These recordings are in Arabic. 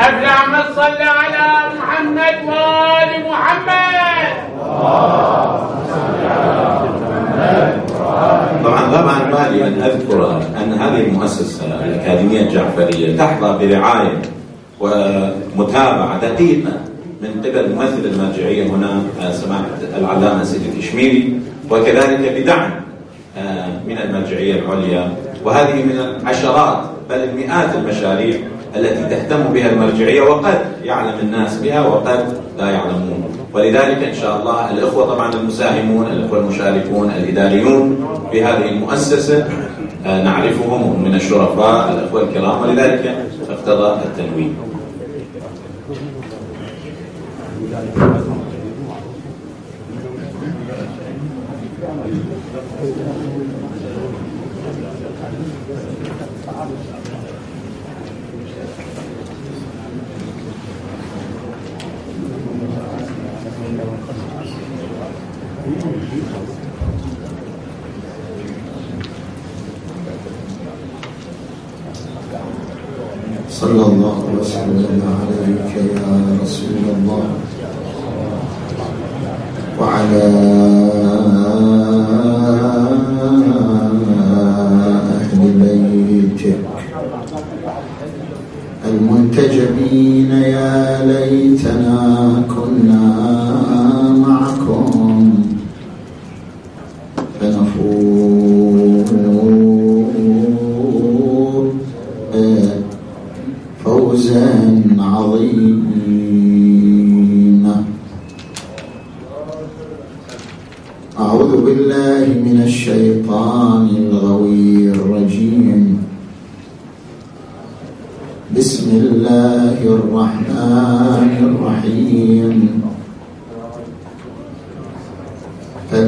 أبلع ما صلى على محمد وآل محمد. طبعا لا عن بالي أن أذكر أن هذه المؤسسة الأكاديمية الجعفرية تحظى برعاية ومتابعة دقيقة من قبل ممثل المرجعية هنا سماحة العلامة سيدي الكشميري وكذلك بدعم آه، من المرجعية العليا. وهذه من العشرات بل المئات المشاريع التي تهتم بها المرجعية وقد يعلم الناس بها وقد لا يعلمون. ولذلك إن شاء الله الإخوة طبعا المساهمون الإخوة المشاركون الإداريون في هذه المؤسسة آه، نعرفهم من الشرفاء الإخوة الكرام. ولذلك اقتضى التنوين.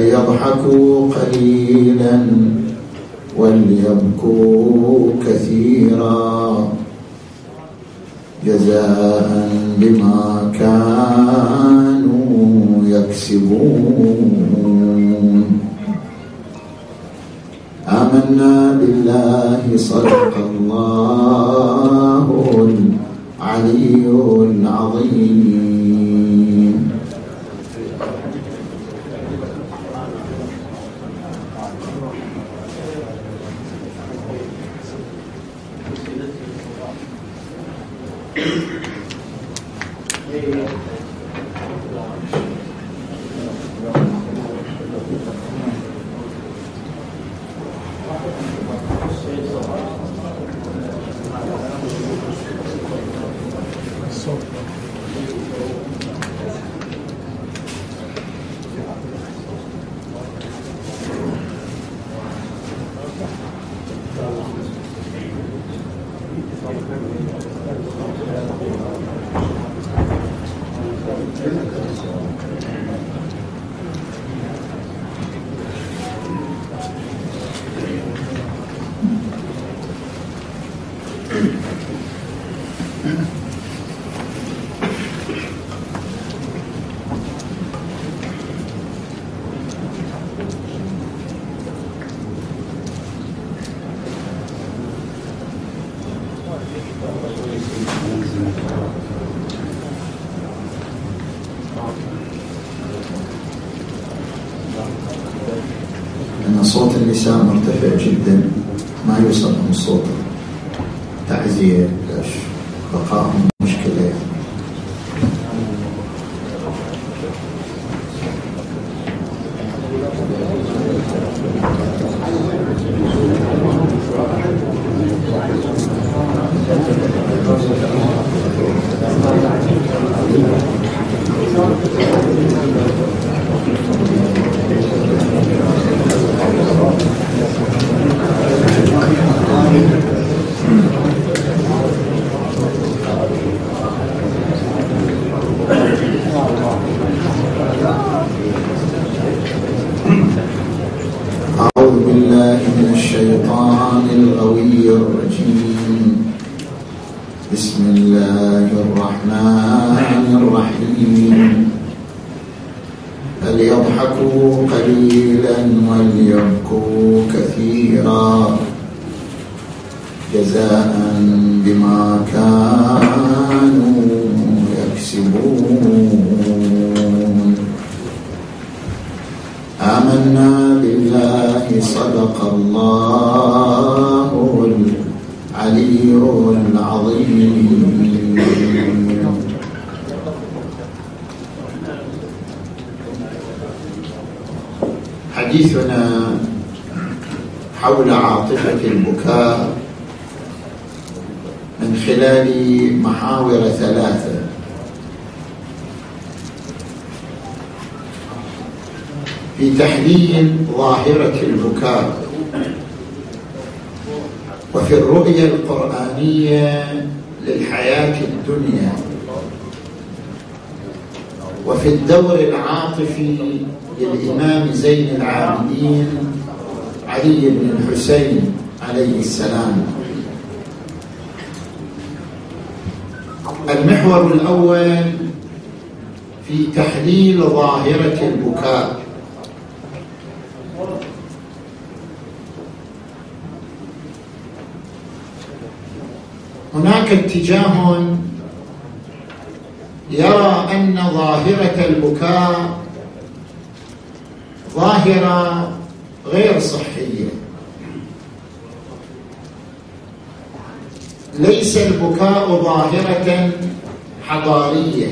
فليضحكوا قليلا وليبكوا كثيرا. جزاء بما كانوا يكسبون. آمنا بالله صدق الله العلي العظيم. الحسين عليه السلام. المحور الأول في تحليل ظاهرة البكاء. هناك اتجاه يرى أن ظاهرة البكاء ظاهرة غير صحية ليس البكاء ظاهرة حضارية.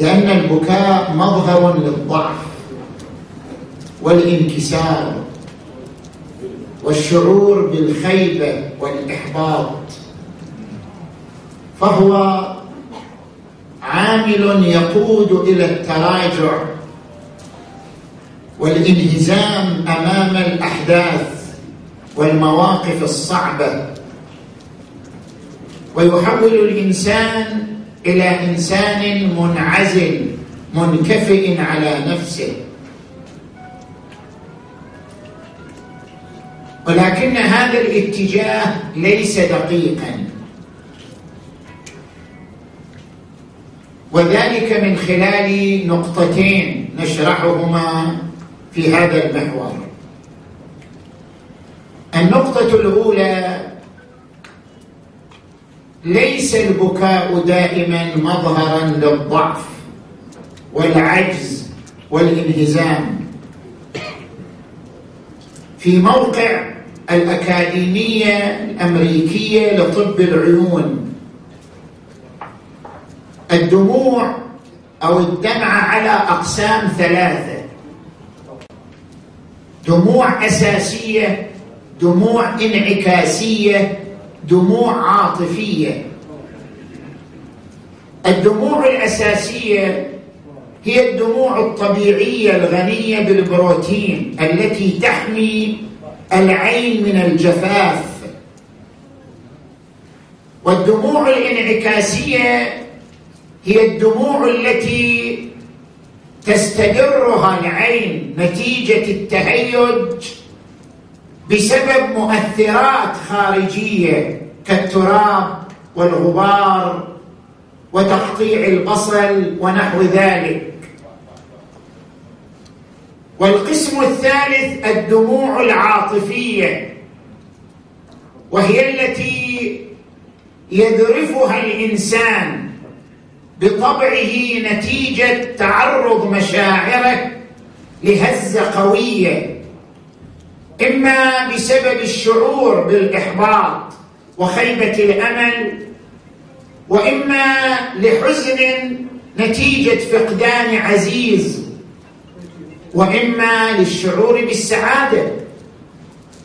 لأن البكاء مظهر للضعف والانكسار والشعور بالخيبة والإحباط. فهو عامل يقود إلى التراجع والانهزام أمام الأحداث والمواقف الصعبة. ويحول الإنسان إلى إنسان منعزل منكفئ على نفسه. ولكن هذا الاتجاه ليس دقيقا. وذلك من خلال نقطتين نشرحهما في هذا المحور. النقطة الأولى ليس البكاء دائما مظهرا للضعف والعجز والانهزام في موقع الأكاديمية الأمريكية لطب العيون الدموع أو الدمعة على أقسام ثلاثة. دموع أساسية دموع انعكاسية دموع عاطفية. الدموع الأساسية هي الدموع الطبيعية الغنية بالبروتين التي تحمي العين من الجفاف. والدموع الانعكاسية هي الدموع التي تستدرها العين نتيجة التهيج بسبب مؤثرات خارجية كالتراب والغبار وتقطيع البصل ونحو ذلك. والقسم الثالث الدموع العاطفية وهي التي يذرفها الإنسان بطبعه نتيجة تعرض مشاعره لهزة قوية. إما بسبب الشعور بالإحباط وخيبة الأمل وإما لحزن نتيجة فقدان عزيز وإما للشعور بالسعادة.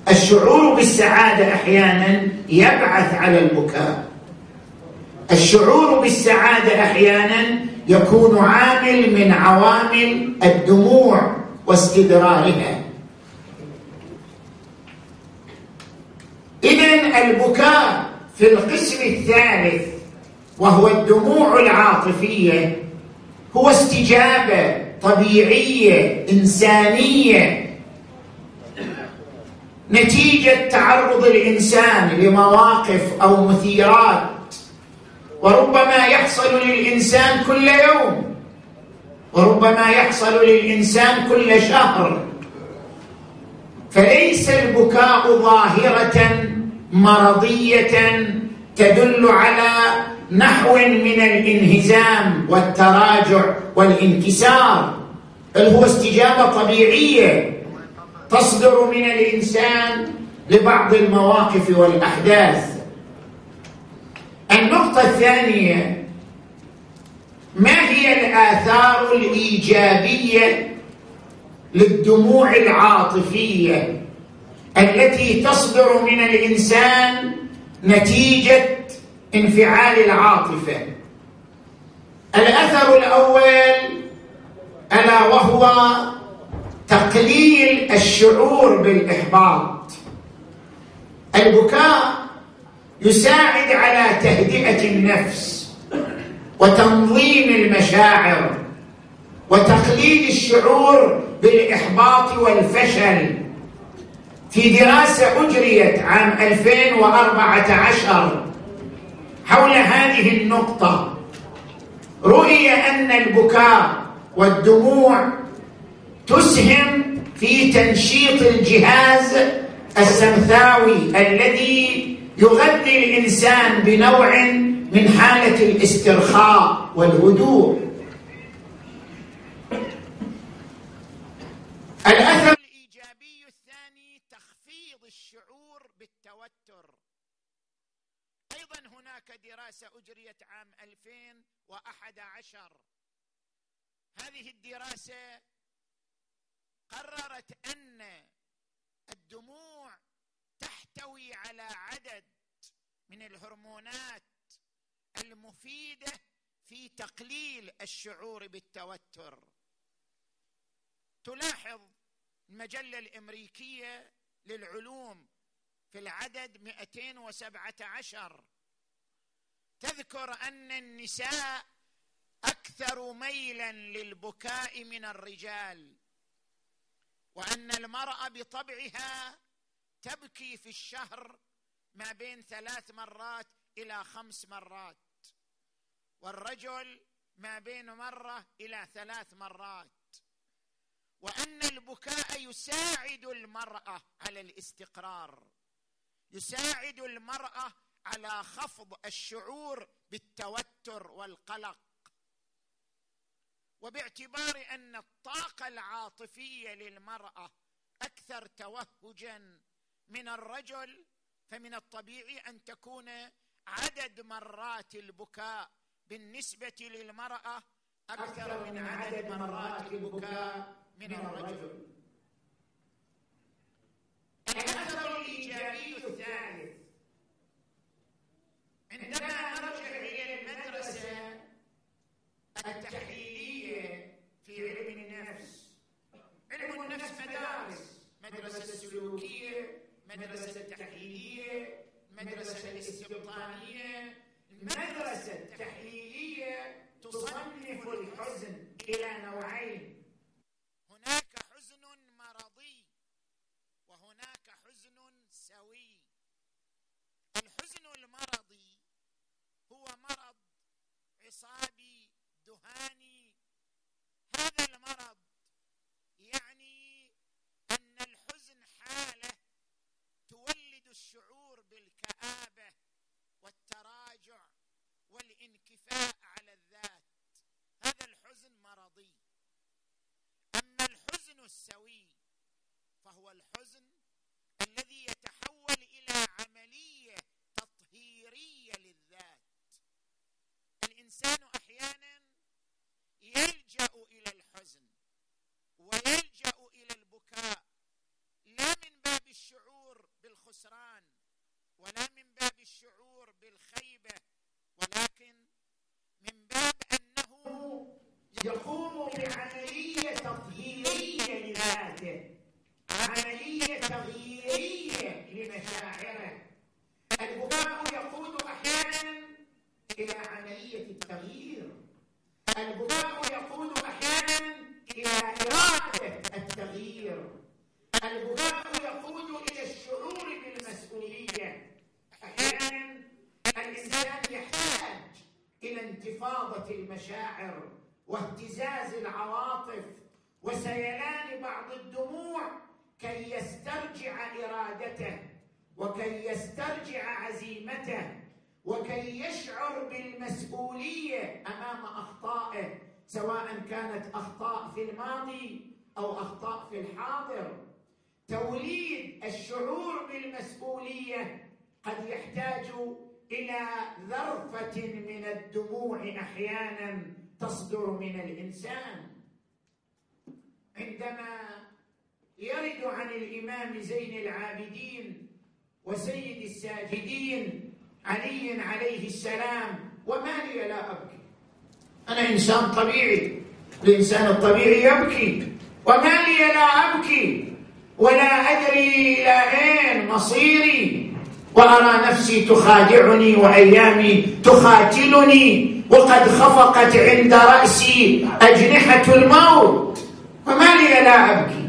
الشعور بالسعادة أحيانا يبعث على البكاء. الشعور بالسعادة أحيانا يكون عامل من عوامل الدموع واستدرارها. اذا البكاء في القسم الثالث وهو الدموع العاطفية هو استجابة طبيعية إنسانية. نتيجة تعرض الإنسان لمواقف أو مثيرات وربما يحصل للإنسان كل يوم وربما يحصل للإنسان كل شهر. فليس البكاء ظاهرة مرضية تدل على نحو من الانهزام والتراجع والانكسار بل هو استجابة طبيعية تصدر من الإنسان لبعض المواقف والأحداث. النقطة الثانية ما هي الآثار الإيجابية للدموع العاطفية؟ التي تصدر من الإنسان نتيجة انفعال العاطفة. الأثر الأول ألا وهو تقليل الشعور بالإحباط. البكاء يساعد على تهدئة النفس وتنظيم المشاعر وتقليل الشعور بالإحباط والفشل. في دراسة أجريت عام 2014 حول هذه النقطة رؤي أن البكاء والدموع تسهم في تنشيط الجهاز السمثاوي الذي يغذي الإنسان بنوع من حالة الاسترخاء والهدوء. الأثر الايجابي الثاني تخفيض الشعور بالتوتر أيضا هناك دراسه اجريت عام 2011 هذه الدراسة قررت أن الدموع تحتوي على عدد من الهرمونات المفيدة في تقليل الشعور بالتوتر. تلاحظ المجلة الأمريكية للعلوم في العدد 217 تذكر أن النساء أكثر ميلا للبكاء من الرجال وأن المرأة بطبعها تبكي في الشهر ما بين ثلاث مرات إلى خمس مرات والرجل ما بين مرة إلى ثلاث مرات وأن البكاء يساعد المرأة على الاستقرار يساعد المرأة على خفض الشعور بالتوتر والقلق. وباعتبار أن الطاقة العاطفية للمرأة أكثر توهجا من الرجل فمن الطبيعي أن تكون عدد مرات البكاء بالنسبة للمرأة أكثر من عدد مرات البكاء من الرجل. الاثر الايجابي الثالث عندما نرجع إلى المدرسة التحليليه في علم النفس علم النفس مدارس مدرسه السلوكيه مدرسه التحليليه المدرسة الاستبطانيه المدرسة التحليليه تصنف الحزن إلى نوعين هناك حزن مرضي وهناك حزن سوي الحزن المرضي هو مرض عصابي دهاني هذا المرض يعني ان الحزن حاله تولد الشعور بالكابه والتراجع والانكفاء على الذات هذا الحزن مرضي اما الحزن السوي فهو الحزن الذي يتحول إلى عمليه تطهيريه للذات الانسان أحيانا يلجا إلى الحزن ويلجا إلى البكاء لا من باب الشعور بالخسران ولا من باب الشعور بالخيبه ولكن من باب انه يقوم بعمليه تطهيريه لذاته عمليه تغييريه لمشاعره البكاء يقود أحيانا إلى عمليه التغيير البكاء يقود أحيانا إلى اراده التغيير البكاء يقود إلى الشعور بالمسؤوليه أحيانا الانسان يحتاج إلى انتفاضه المشاعر واهتزاز العواطف وسيلان بعض الدموع كي يسترجع ارادته وكي يسترجع عزيمته وكي يشعر بالمسؤوليه امام اخطائه سواء كانت اخطاء في الماضي أو أخطاء في الحاضر. توليد الشعور بالمسؤولية قد يحتاج إلى ذرفة من الدموع أحيانا تصدر من الإنسان. عندما يرد عن الإمام زين العابدين وسيد الساجدين علي عليه السلام وما لي لا أبكي أنا إنسان طبيعي. الإنسان الطبيعي يبكي وما لي لا أبكي ولا أدري إلى أين مصيري. وأرى نفسي تخادعني وأيامي تخاتلني وقد خفقت عند رأسي أجنحة الموت. وما لي لا أبكي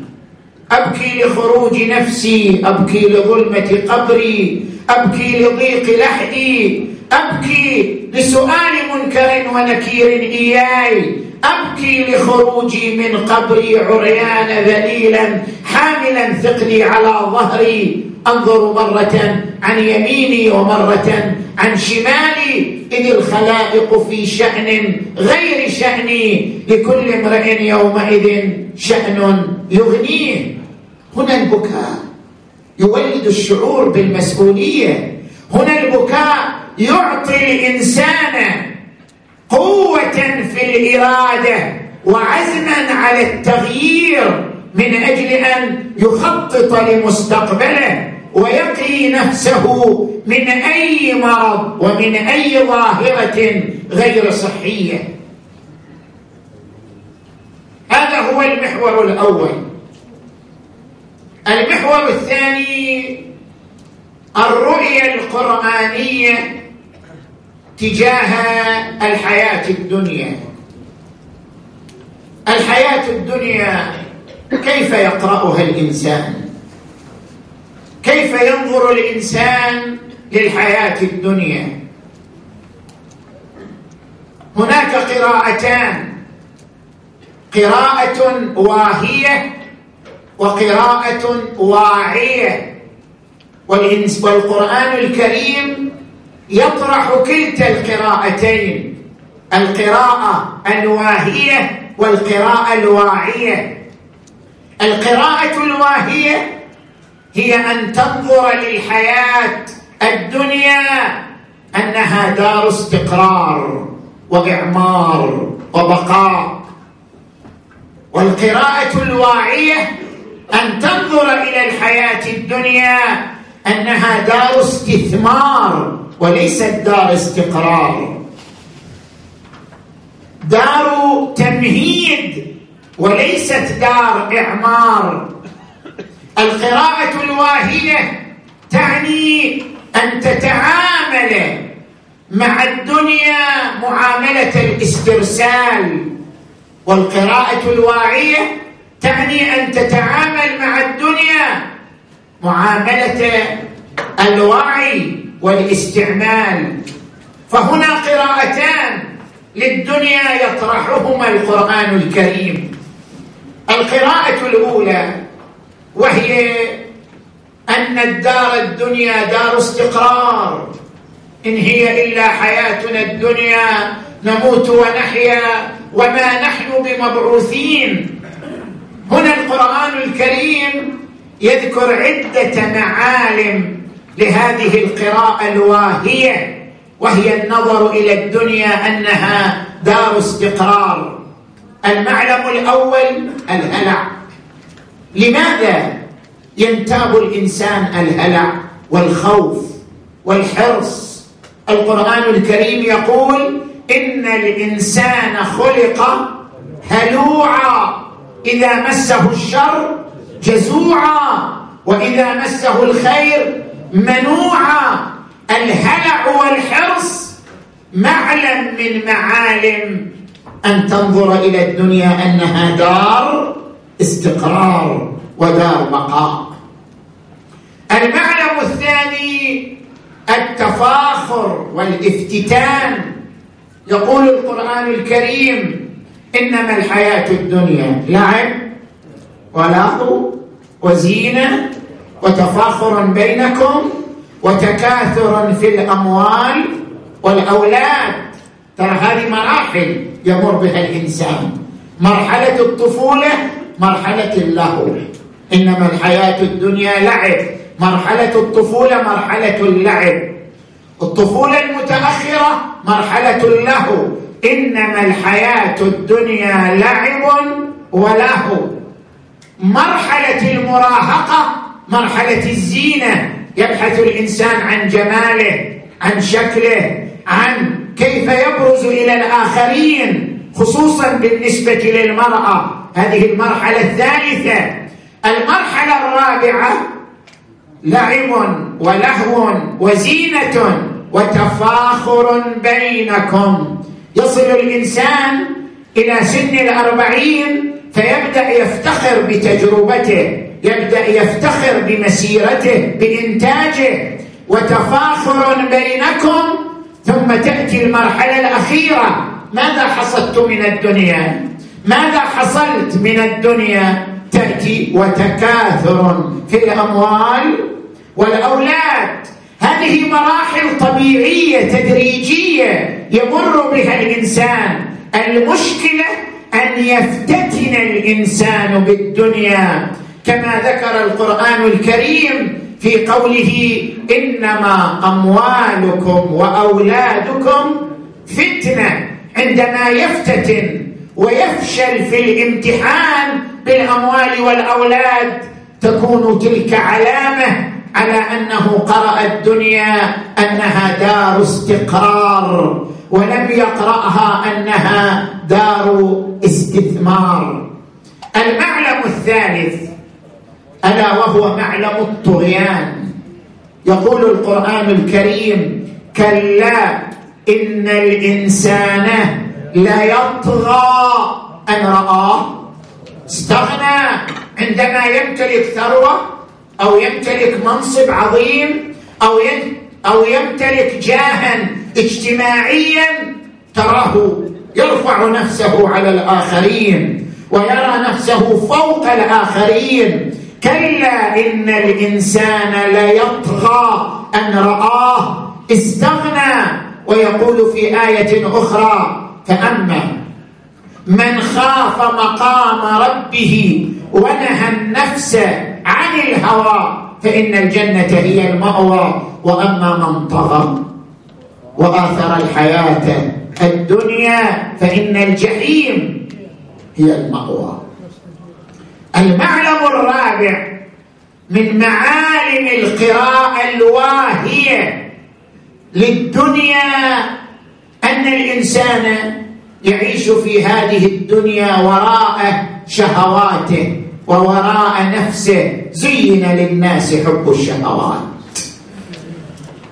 أبكي لخروج نفسي أبكي لظلمة قبري أبكي لضيق لحدي أبكي لسؤال منكر ونكير إياي. أبكي لخروجي من قبري عريان ذليلا حاملا ثقلي على ظهري. أنظر مرة عن يميني ومرة عن شمالي. إذ الخلائق في شأن غير شأني. لكل امرئ يومئذ شأن يغنيه. هنا البكاء يولد الشعور بالمسؤولية. هنا البكاء يعطي الإنسان قوة في الإرادة وعزما على التغيير من أجل أن يخطط لمستقبله ويقي نفسه من أي مرض ومن أي ظاهرة غير صحية. هذا هو المحور الأول. المحور الثاني الرؤية القرآنية تجاه الحياة الدنيا. الحياة الدنيا كيف يقرأها الإنسان؟ كيف ينظر الإنسان للحياة الدنيا؟ هناك قراءتان. قراءة واهية وقراءة واعية. والقرآن الكريم يطرح كلتا القراءتين القراءة الواهية والقراءة الواعية. القراءة الواهية هي أن تنظر للحياة الدنيا أنها دار استقرار وإعمار وبقاء. والقراءة الواعية أن تنظر إلى الحياة الدنيا أنها دار استثمار وليست دار استقرار. دار تمهيد وليست دار إعمار. القراءة الواهية تعني أن تتعامل مع الدنيا معاملة الاسترسال. والقراءة الواعية تعني أن تتعامل مع الدنيا معاملة الوعي. والاستعمال. فهنا قراءتان للدنيا يطرحهما القرآن الكريم. القراءة الأولى وهي أن الدار الدنيا دار استقرار. إن هي إلا حياتنا الدنيا نموت ونحيا وما نحن بمبعوثين. هنا القرآن الكريم يذكر عدة معالم لهذه القراءة الواهية وهي النظر إلى الدنيا أنها دار استقرار. المعلم الأول الهلع. لماذا ينتاب الإنسان الهلع والخوف والحرص؟ القرآن الكريم يقول إن الإنسان خلق هلوعا إذا مسه الشر جزوعا وإذا مسه الخير منوعا الهلع والحرص معلم من معالم. أن تنظر إلى الدنيا أنها دار استقرار ودار بقاء المعلم الثاني التفاخر والافتتان. يقول القرآن الكريم إنما الحياة الدنيا لعب ولهو وزينة وتفاخر بينكم وتكاثر في الأموال والأولاد. ترى هذه مراحل يمر بها الإنسان. مرحلة الطفولة مرحلة اللهو. إنما الحياة الدنيا لعب. مرحلة الطفولة مرحلة اللعب. الطفولة المتأخرة مرحلة اللهو. إنما الحياة الدنيا لعب ولهو. مرحلة المراهقة مرحلة الزينة يبحث الإنسان عن جماله عن شكله عن كيف يبرز إلى الآخرين خصوصا بالنسبة للمرأة. هذه المرحلة الثالثة. المرحلة الرابعة لعب ولهو وزينة وتفاخر بينكم. يصل الإنسان إلى سن الأربعين فيبدأ يفتخر بتجربته. يبدأ يفتخر بمسيرته بإنتاجه وتفاخر بينكم ثم تأتي المرحلة الأخيرة. ماذا حصدت من الدنيا؟ ماذا حصلت من الدنيا؟ تأتي وتكاثر في الأموال والأولاد. هذه مراحل طبيعية تدريجية يمر بها الإنسان. المشكلة أن يفتتن الإنسان بالدنيا. كما ذكر القرآن الكريم في قوله إنما أموالكم وأولادكم فتنة عندما يفتتن ويفشل في الامتحان بالأموال والأولاد تكون تلك علامة على أنه قرأ الدنيا أنها دار استقرار ولم يقرأها أنها دار استثمار. المعلم الثالث ألا وهو معلم الطغيان. يقول القرآن الكريم كلا إن الإنسان ليطغى أن رآه. استغنى عندما يمتلك ثروة أو يمتلك منصب عظيم أو أو يمتلك جاها اجتماعيا تراه يرفع نفسه على الآخرين ويرى نفسه فوق الآخرين. كلا إن الإنسان ليطغى أن رآه استغنى ويقول في آية أخرى فأما من خاف مقام ربه ونهى النفس عن الهوى فإن الجنة هي المأوى وأما من طغى وآثر الحياة الدنيا فإن الجحيم هي المأوى. المعلم الرابع من معالم القراءة الواهية للدنيا أن الإنسان يعيش في هذه الدنيا وراء شهواته ووراء نفسه. زين للناس حب الشهوات.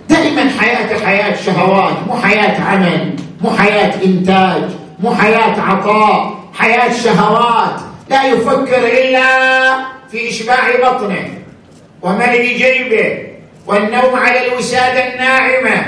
دائما حياة حياة شهوات مو حياة عمل مو حياة إنتاج مو حياة عطاء حياة شهوات. لا يفكر إلا في إشباع بطنه وملء جيبه والنوم على الوسادة الناعمة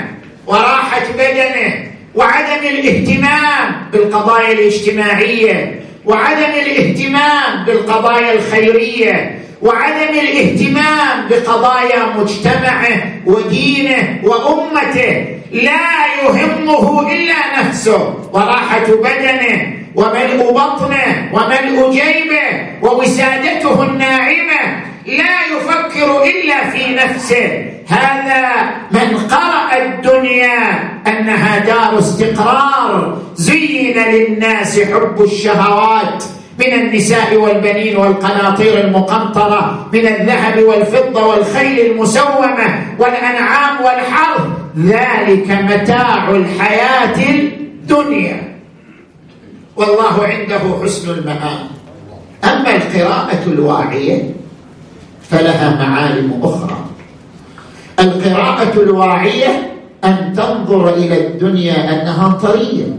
وراحة بدنه وعدم الاهتمام بالقضايا الاجتماعية وعدم الاهتمام بالقضايا الخيرية وعدم الاهتمام بقضايا مجتمعه ودينه وأمته لا يهمه إلا نفسه. وراحه بدنه وملء بطنه وملء جيبه ووسادته الناعمة لا يفكر إلا في نفسه. هذا من قرأ الدنيا أنها دار استقرار. زين للناس حب الشهوات من النساء والبنين والقناطير المقنطرة من الذهب والفضة والخيل المسومة والأنعام والحرث. ذلك متاع الحياة الدنيا. والله عنده حسن المآب أما القراءة الواعية فلها معالم أخرى. القراءة الواعية أن تنظر إلى الدنيا أنها طريق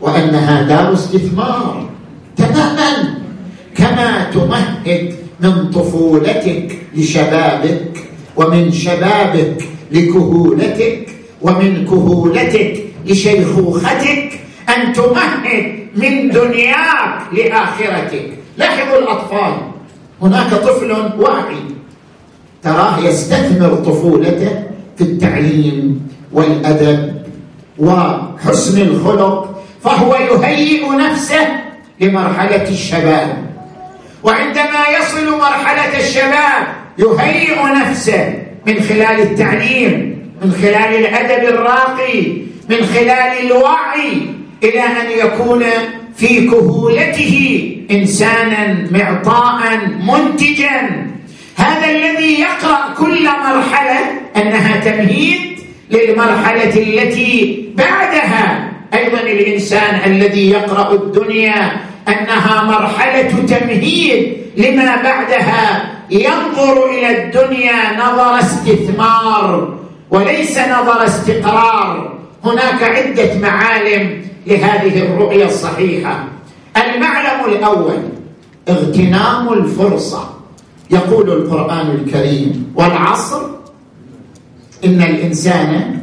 وأنها دار استثمار. تماما. كما تمهد من طفولتك لشبابك ومن شبابك لكهولتك ومن كهولتك لشيخوختك أن تمهد من دنياك لآخرتك. لاحظوا الأطفال هناك طفل واعي. تراه يستثمر طفولته في التعليم والأدب وحسن الخلق فهو يهيئ نفسه لمرحلة الشباب. وعندما يصل مرحلة الشباب يهيئ نفسه من خلال التعليم من خلال الأدب الراقي من خلال الوعي إلى أن يكون في كهولته إنسانا معطاء منتجا. هذا الذي يقرأ كل مرحلة أنها تمهيد للمرحلة التي بعدها. أيضا الإنسان الذي يقرأ الدنيا أنها مرحلة تمهيد لما بعدها. ينظر إلى الدنيا نظر استثمار وليس نظر استقرار. هناك عدة معالم لهذه الرؤية الصحيحة. المعلم الأول اغتنام الفرصة. يقول القرآن الكريم والعصر إن الإنسان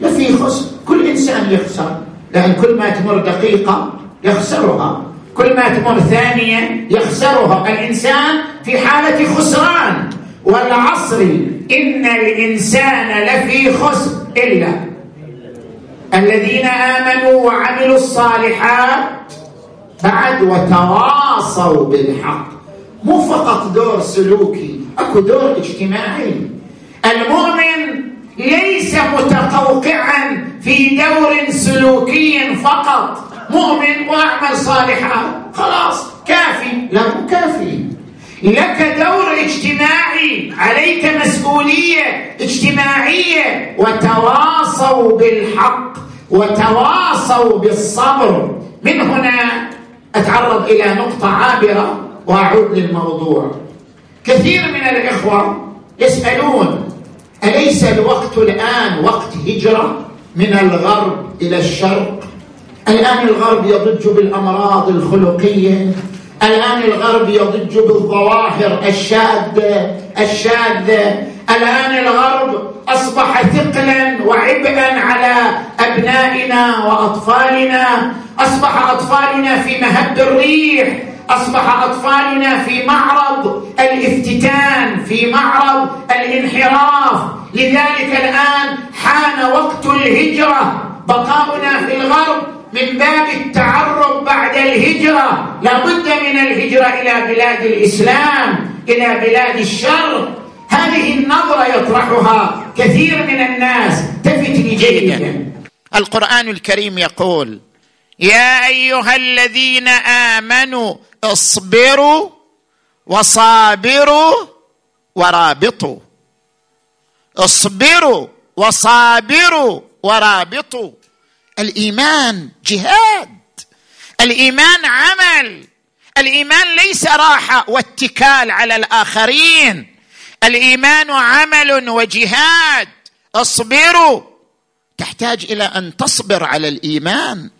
لفي خسر. كل إنسان يخسر لأن كل ما تمر دقيقة يخسرها. كل ما تمر ثانية يخسرها. الإنسان في حالة خسران. والعصر إن الإنسان لفي خسر. إلا الذين آمنوا وعملوا الصالحات بعد وتواصوا بالحق. مو فقط دور سلوكي أكو دور اجتماعي. المؤمن ليس متقوقعا في دور سلوكي فقط. مؤمن وأعمل صالحا. خلاص كافي. لا مو كافي. لك دور اجتماعي. عليك مسؤولية اجتماعية. وتواصوا بالحق. وتواصوا بالصبر. من هنا أتعرض إلى نقطة عابرة وأعود للموضوع. كثير من الإخوة يسألون أليس الوقت الآن وقت هجرة من الغرب إلى الشرق؟ الآن الغرب يضج بالأمراض الخلقية الآن الغرب يضج بالظواهر الشاذة الشاذة الآن الغرب أصبح ثقلا وعبئا على أبنائنا وأطفالنا. أصبح أطفالنا في مهب الريح. أصبح أطفالنا في معرض الافتتان في معرض الانحراف. لذلك الآن حان وقت الهجرة. بقاؤنا في الغرب من باب التعرب بعد الهجرة. لابد من الهجرة إلى بلاد الإسلام إلى بلاد الشرق. هذه النظرة يطرحها كثير من الناس تفتني جيدا. القرآن الكريم يقول يا أيها الذين آمنوا اصبروا وصابروا ورابطوا. اصبروا وصابروا ورابطوا. الإيمان جهاد. الإيمان عمل. الإيمان ليس راحة واتكال على الآخرين. الإيمان عمل وجهاد. اصبروا. تحتاج إلى أن تصبر على الإيمان.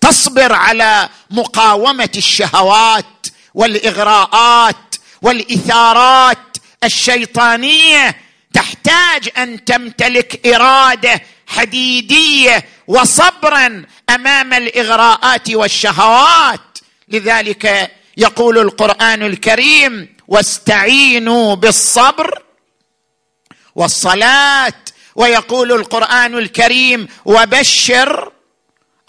تصبر على مقاومة الشهوات والإغراءات والإثارات الشيطانية. تحتاج أن تمتلك إرادة حديدية وصبرا أمام الإغراءات والشهوات. لذلك يقول القرآن الكريم واستعينوا بالصبر والصلاة. ويقول القرآن الكريم وبشر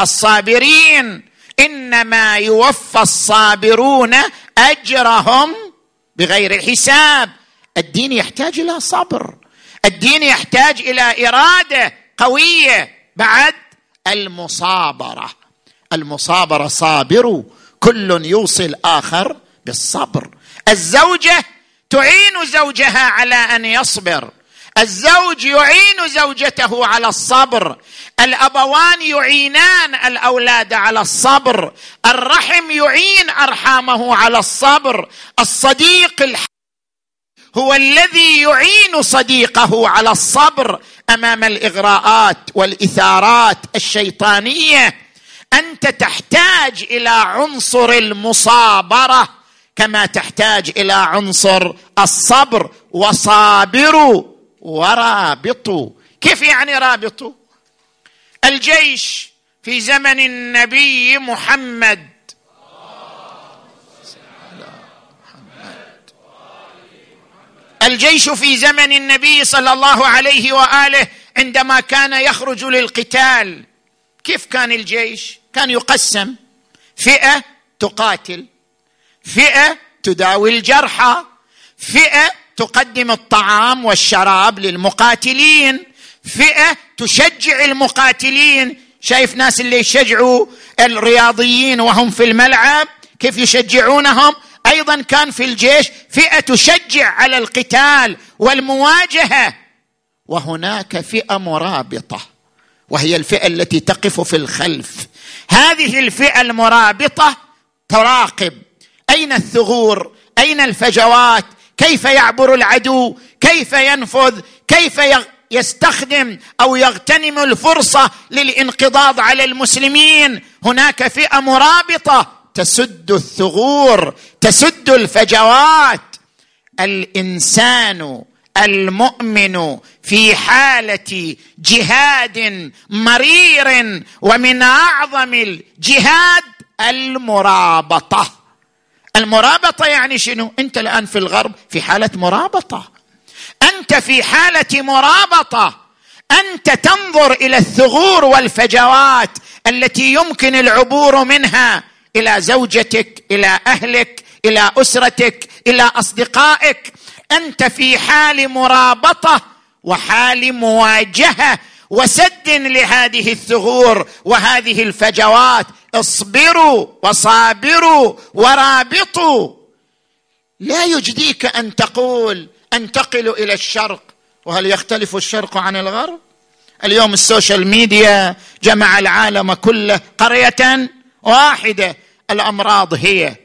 الصابرين. إنما يوفى الصابرون أجرهم بغير حساب الدين يحتاج إلى صبر. الدين يحتاج إلى إرادة قوية بعد المصابرة. المصابرة صابروا كل يوصي الآخر بالصبر. الزوجة تعين زوجها على أن يصبر. الزوج يعين زوجته على الصبر. الأبوان يعينان الأولاد على الصبر. الرحم يعين أرحامه على الصبر. الصديق. هو الذي يعين صديقه على الصبر أمام الإغراءات والإثارات الشيطانية. أنت تحتاج إلى عنصر المصابرة. كما تحتاج إلى عنصر الصبر وصابروا ورابطوا. كيف يعني رابطوا؟ الجيش في زمن النبي محمد. الجيش في زمن النبي صلى الله عليه وآله عندما كان يخرج للقتال. كيف كان الجيش؟ كان يقسم فئة تقاتل. فئة تداوي الجرحى فئة تقدم الطعام والشراب للمقاتلين فئة تشجع المقاتلين. شايف ناس اللي يشجعوا الرياضيين وهم في الملعب؟ كيف يشجعونهم؟ أيضا كان في الجيش فئة تشجع على القتال والمواجهة. وهناك فئة مرابطة وهي الفئة التي تقف في الخلف. هذه الفئة المرابطة تراقب أين الثغور؟ أين الفجوات؟ كيف يعبر العدو؟ كيف ينفذ؟ كيف يستخدم أو يغتنم الفرصة للانقضاض على المسلمين؟ هناك فئة مرابطة تسد الثغور تسد الفجوات. الإنسان المؤمن في حالة جهاد مرير ومن أعظم الجهاد المرابطة. المرابطة يعني شنو؟ أنت الآن في الغرب في حالة مرابطة. أنت في حالة مرابطة. أنت تنظر إلى الثغور والفجوات التي يمكن العبور منها إلى زوجتك إلى أهلك إلى أسرتك إلى أصدقائك. أنت في حال مرابطة وحال مواجهة وسد لهذه الثغور وهذه الفجوات اصبروا وصابروا ورابطوا. لا يجديك أن تقول انتقل إلى الشرق. وهل يختلف الشرق عن الغرب؟ اليوم ال social media جمع العالم كله قرية واحدة. الأمراض هي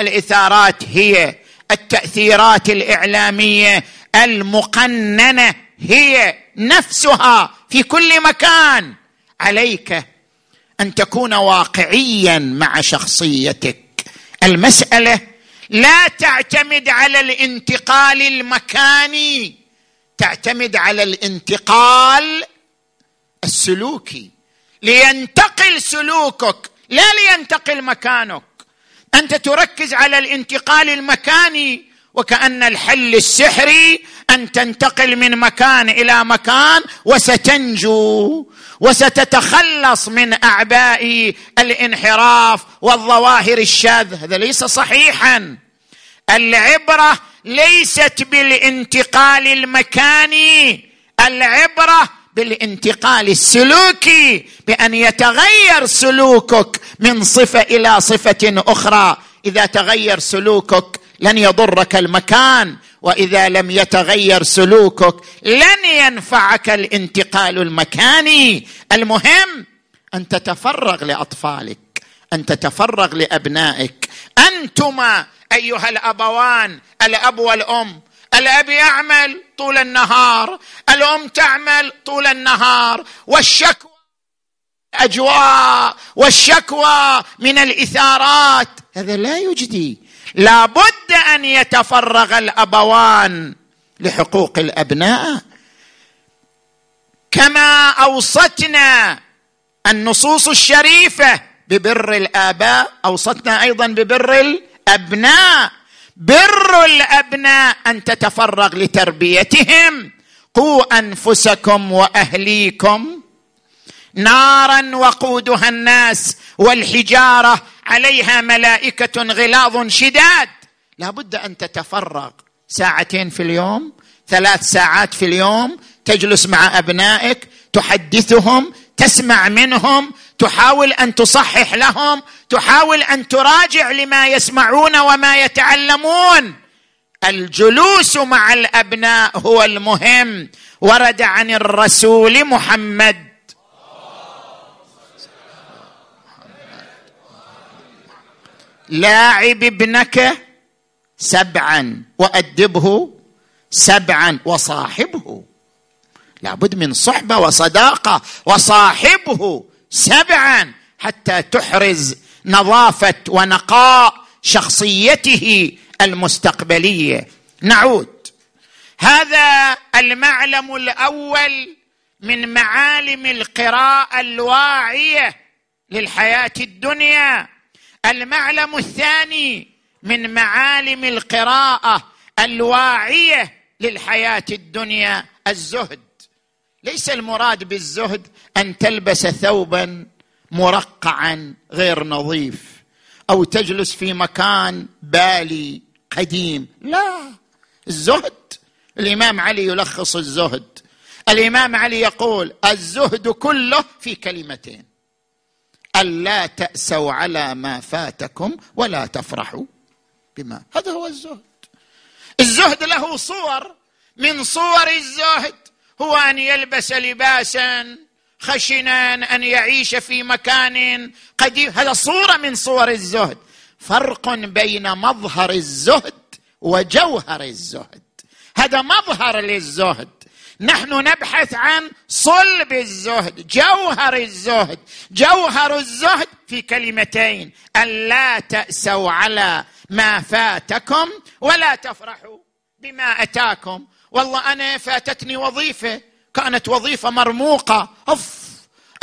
الإثارات هي التأثيرات الإعلامية المقننة هي نفسها في كل مكان. عليك أن تكون واقعيا مع شخصيتك. المسألة لا تعتمد على الانتقال المكاني تعتمد على الانتقال السلوكي. لينتقل سلوكك لا لينتقل مكانك. أنت تركز على الانتقال المكاني وكأن الحل السحري أن تنتقل من مكان إلى مكان وستنجو وستتخلص من أعباء الانحراف والظواهر الشاذه هذا ليس صحيحا. العبرة ليست بالانتقال المكاني العبرة بالانتقال السلوكي بأن يتغير سلوكك من صفة إلى صفة أخرى. إذا تغير سلوكك لن يضرك المكان. وإذا لم يتغير سلوكك لن ينفعك الانتقال المكاني. المهم أن تتفرغ لأطفالك أن تتفرغ لأبنائك. أنتما أيها الأبوان الأب والأم الأب يعمل طول النهار الأم تعمل طول النهار. والشكوى اجواء والشكوى من الإثارات. هذا لا يجدي. لابد أن يتفرغ الأبوان لحقوق الأبناء. كما أوصتنا النصوص الشريفة ببر الآباء أوصتنا أيضا ببر الأبناء. بر الأبناء أن تتفرغ لتربيتهم. قوا أنفسكم وأهليكم. نارا وقودها الناس والحجارة عليها ملائكة غلاظ شداد. لابد أن تتفرغ ساعتين في اليوم ثلاث ساعات في اليوم تجلس مع أبنائك تحدثهم تسمع منهم تحاول أن تصحح لهم تحاول أن تراجع لما يسمعون وما يتعلمون. الجلوس مع الأبناء هو المهم. ورد عن الرسول محمد لاعب ابنك سبعا وأدبه سبعا وصاحبه. لابد من صحبة وصداقة وصاحبه سبعا حتى تحرز نظافة ونقاء شخصيته المستقبلية. نعود. هذا المعلم الأول من معالم القراءة الواعية للحياة الدنيا. المعلم الثاني من معالم القراءة الواعية للحياة الدنيا الزهد. ليس المراد بالزهد أن تلبس ثوبا مرقعا غير نظيف أو تجلس في مكان بالي قديم. لا الزهد الإمام علي يلخص الزهد. الإمام علي يقول الزهد كله في كلمتين. ألا تأسوا على ما فاتكم ولا تفرحوا بما. هذا هو الزهد. الزهد له صور. من صور الزهد هو أن يلبس لباسا خشنا أن يعيش في مكان قديم هذا صورة من صور الزهد. فرق بين مظهر الزهد وجوهر الزهد. هذا مظهر للزهد. نحن نبحث عن صلب الزهد جوهر الزهد. جوهر الزهد في كلمتين الا تأسوا على ما فاتكم ولا تفرحوا بما أتاكم. والله أنا فاتتني وظيفة كانت وظيفة مرموقة. اف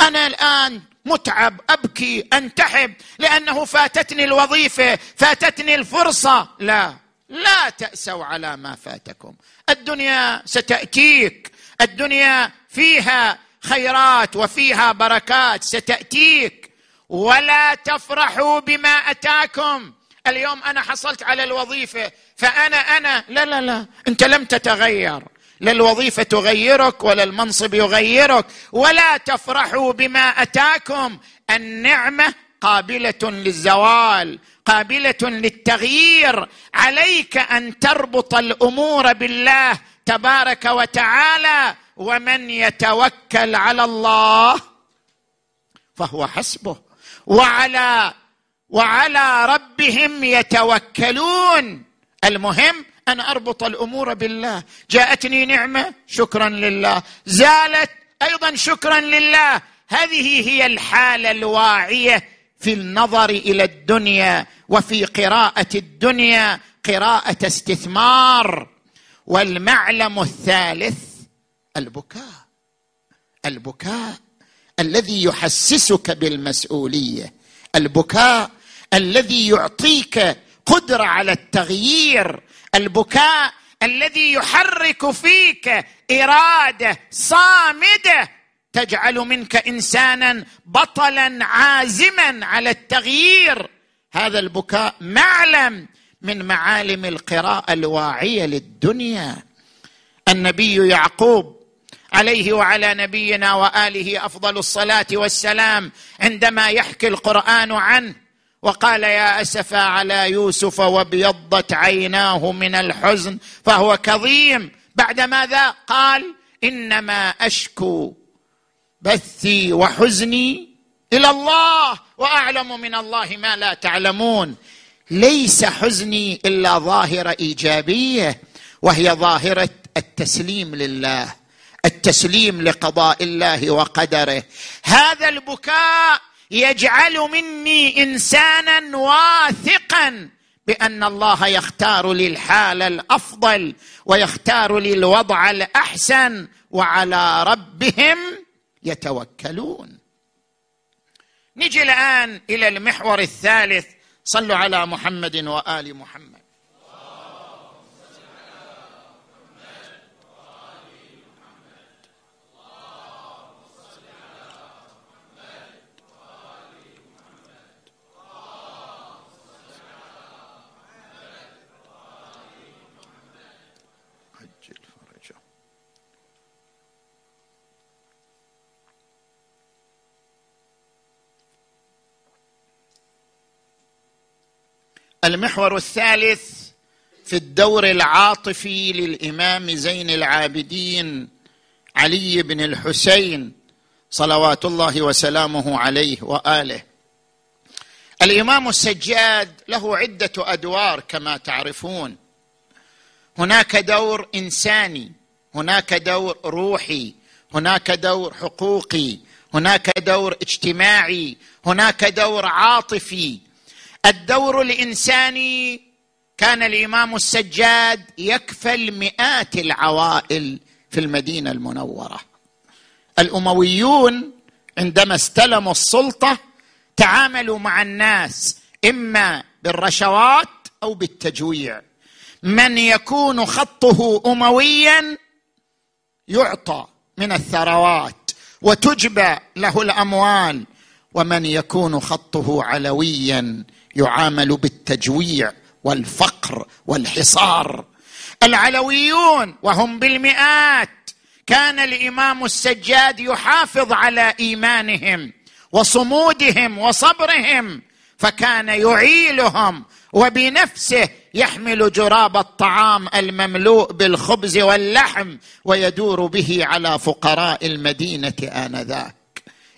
أنا الآن متعب أبكي أنتحب لأنه فاتتني الوظيفة فاتتني الفرصة. لا. لا تأسوا على ما فاتكم. الدنيا ستأتيك. الدنيا فيها خيرات وفيها بركات ستأتيك. ولا تفرحوا بما أتاكم. اليوم أنا حصلت على الوظيفة فأنا أنا لا لا لا أنت لم تتغير. لا الوظيفة تغيرك ولا المنصب يغيرك. ولا تفرحوا بما أتاكم. النعمة قابلة للزوال قابلة للتغيير. عليك أن تربط الأمور بالله تبارك وتعالى ومن يتوكل على الله فهو حسبه. وعلى وعلى ربهم يتوكلون. المهم أن أربط الأمور بالله. جاءتني نعمة شكرا لله. زالت أيضا شكرا لله. هذه هي الحالة الواعية في النظر إلى الدنيا وفي قراءة الدنيا قراءة استثمار. والمعلم الثالث البكاء. البكاء الذي يحسسك بالمسؤولية. البكاء الذي يعطيك قدرة على التغيير. البكاء الذي يحرك فيك إرادة صامدة. تجعل منك إنسانا بطلا عازما على التغيير. هذا البكاء معلم من معالم القراءة الواعية للدنيا. النبي يعقوب عليه وعلى نبينا وآله أفضل الصلاة والسلام عندما يحكي القرآن عنه وقال يا اسفا على يوسف وابيضت عيناه من الحزن فهو كظيم. بعد ماذا قال إنما أشكو بثي وحزني إلى الله وأعلم من الله ما لا تعلمون. ليس حزني إلا ظاهره إيجابية وهي ظاهرة التسليم لله التسليم لقضاء الله وقدره. هذا البكاء يجعل مني إنسانا واثقا بأن الله يختار لي الحال الأفضل ويختار لي الوضع الأحسن وعلى ربهم يتوكلون. نجي الآن إلى المحور الثالث. صلوا على محمد وآل محمد. المحور الثالث في الدور العاطفي للإمام زين العابدين علي بن الحسين صلوات الله وسلامه عليه وآله. الإمام السجاد له عدة أدوار كما تعرفون. هناك دور إنساني هناك دور روحي هناك دور حقوقي هناك دور اجتماعي هناك دور عاطفي الدور الإنساني كان الإمام السجاد يكفل مئات العوائل في المدينة المنورة. الأمويون عندما استلموا السلطة تعاملوا مع الناس إما بالرشوات أو بالتجويع. من يكون خطه امويا يعطى من الثروات وتجبى له الأموال ومن يكون خطه علويا يعامل بالتجويع والفقر والحصار. العلويون وهم بالمئات. كان الإمام السجاد يحافظ على إيمانهم وصمودهم وصبرهم فكان يعيلهم وبنفسه يحمل جراب الطعام المملوء بالخبز واللحم ويدور به على فقراء المدينة آنذاك.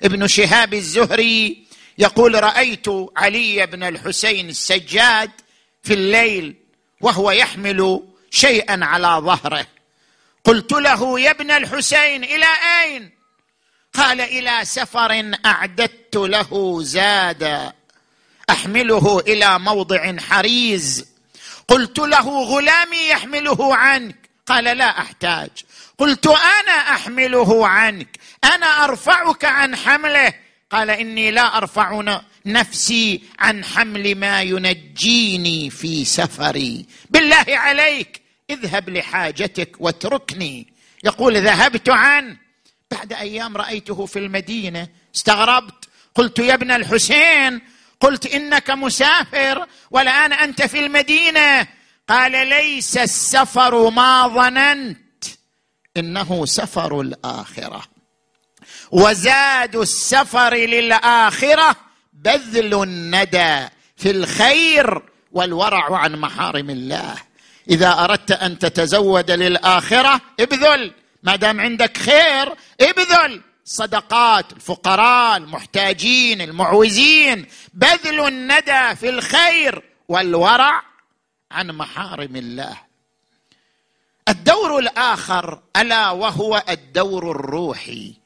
ابن شهاب الزهري يقول رأيت علي بن الحسين السجاد في الليل وهو يحمل شيئا على ظهره. قلت له يا ابن الحسين إلى أين؟ قال إلى سفر أعددت له زادا أحمله إلى موضع حريز. قلت له غلامي يحمله عنك. قال لا أحتاج. قلت أنا أحمله عنك أنا أرفعك عن حمله. قال إني لا أرفع نفسي عن حمل ما ينجيني في سفري. بالله عليك اذهب لحاجتك واتركني. يقول ذهبت عنه بعد أيام رأيته في المدينة استغربت. قلت يا ابن الحسين قلت إنك مسافر والآن أنت في المدينة. قال ليس السفر ما ظننت إنه سفر الآخرة. وزاد السفر للآخرة بذل الندى في الخير والورع عن محارم الله. إذا أردت أن تتزود للآخرة ابذل. ما دام عندك خير ابذل. صدقات الفقراء المحتاجين المعوزين بذل الندى في الخير والورع عن محارم الله. الدور الآخر ألا وهو الدور الروحي.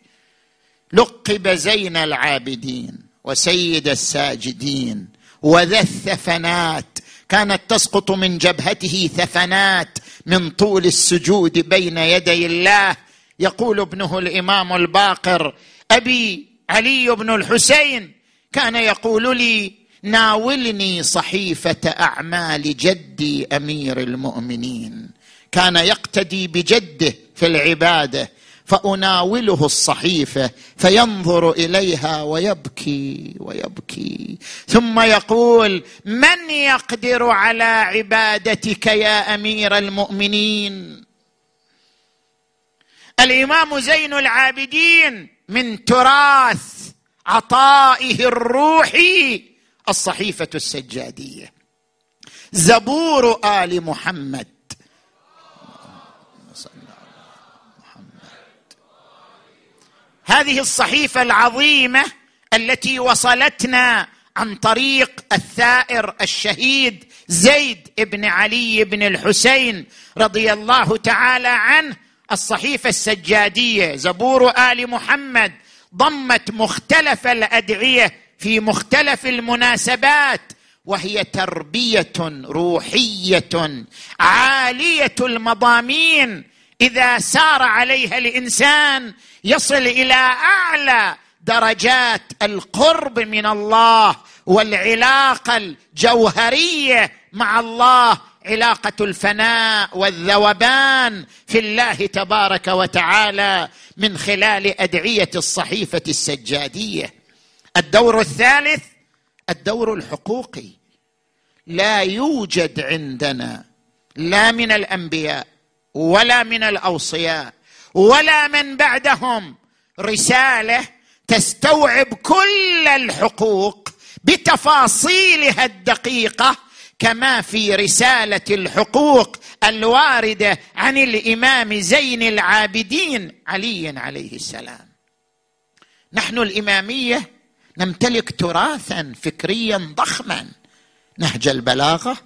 لقب زين العابدين وسيد الساجدين وذا الثفنات كانت تسقط من جبهته ثفنات من طول السجود بين يدي الله. يقول ابنه الإمام الباقر أبي علي بن الحسين كان يقول لي ناولني صحيفة أعمال جدي أمير المؤمنين. كان يقتدي بجده في العبادة فأناوله الصحيفة فينظر إليها ويبكي ويبكي. ثم يقول من يقدر على عبادتك يا أمير المؤمنين؟ الإمام زين العابدين من تراث عطائه الروحي الصحيفة السجادية. زبور آل محمد هذه الصحيفة العظيمة التي وصلتنا عن طريق الثائر الشهيد زيد بن علي بن الحسين رضي الله تعالى عنه. الصحيفة السجادية زبور آل محمد ضمت مختلف الأدعية في مختلف المناسبات وهي تربية روحية عالية المضامين إذا سار عليها الإنسان يصل إلى أعلى درجات القرب من الله والعلاقة الجوهرية مع الله علاقة الفناء والذوبان في الله تبارك وتعالى من خلال أدعية الصحيفة السجادية. الدور الثالث الدور الحقوقي. لا يوجد عندنا لا من الأنبياء ولا من الأوصياء ولا من بعدهم. رسالة تستوعب كل الحقوق بتفاصيلها الدقيقة كما في رسالة الحقوق الواردة عن الإمام زين العابدين علي عليه السلام. نحن الإمامية نمتلك تراثا فكريا ضخما. نهج البلاغة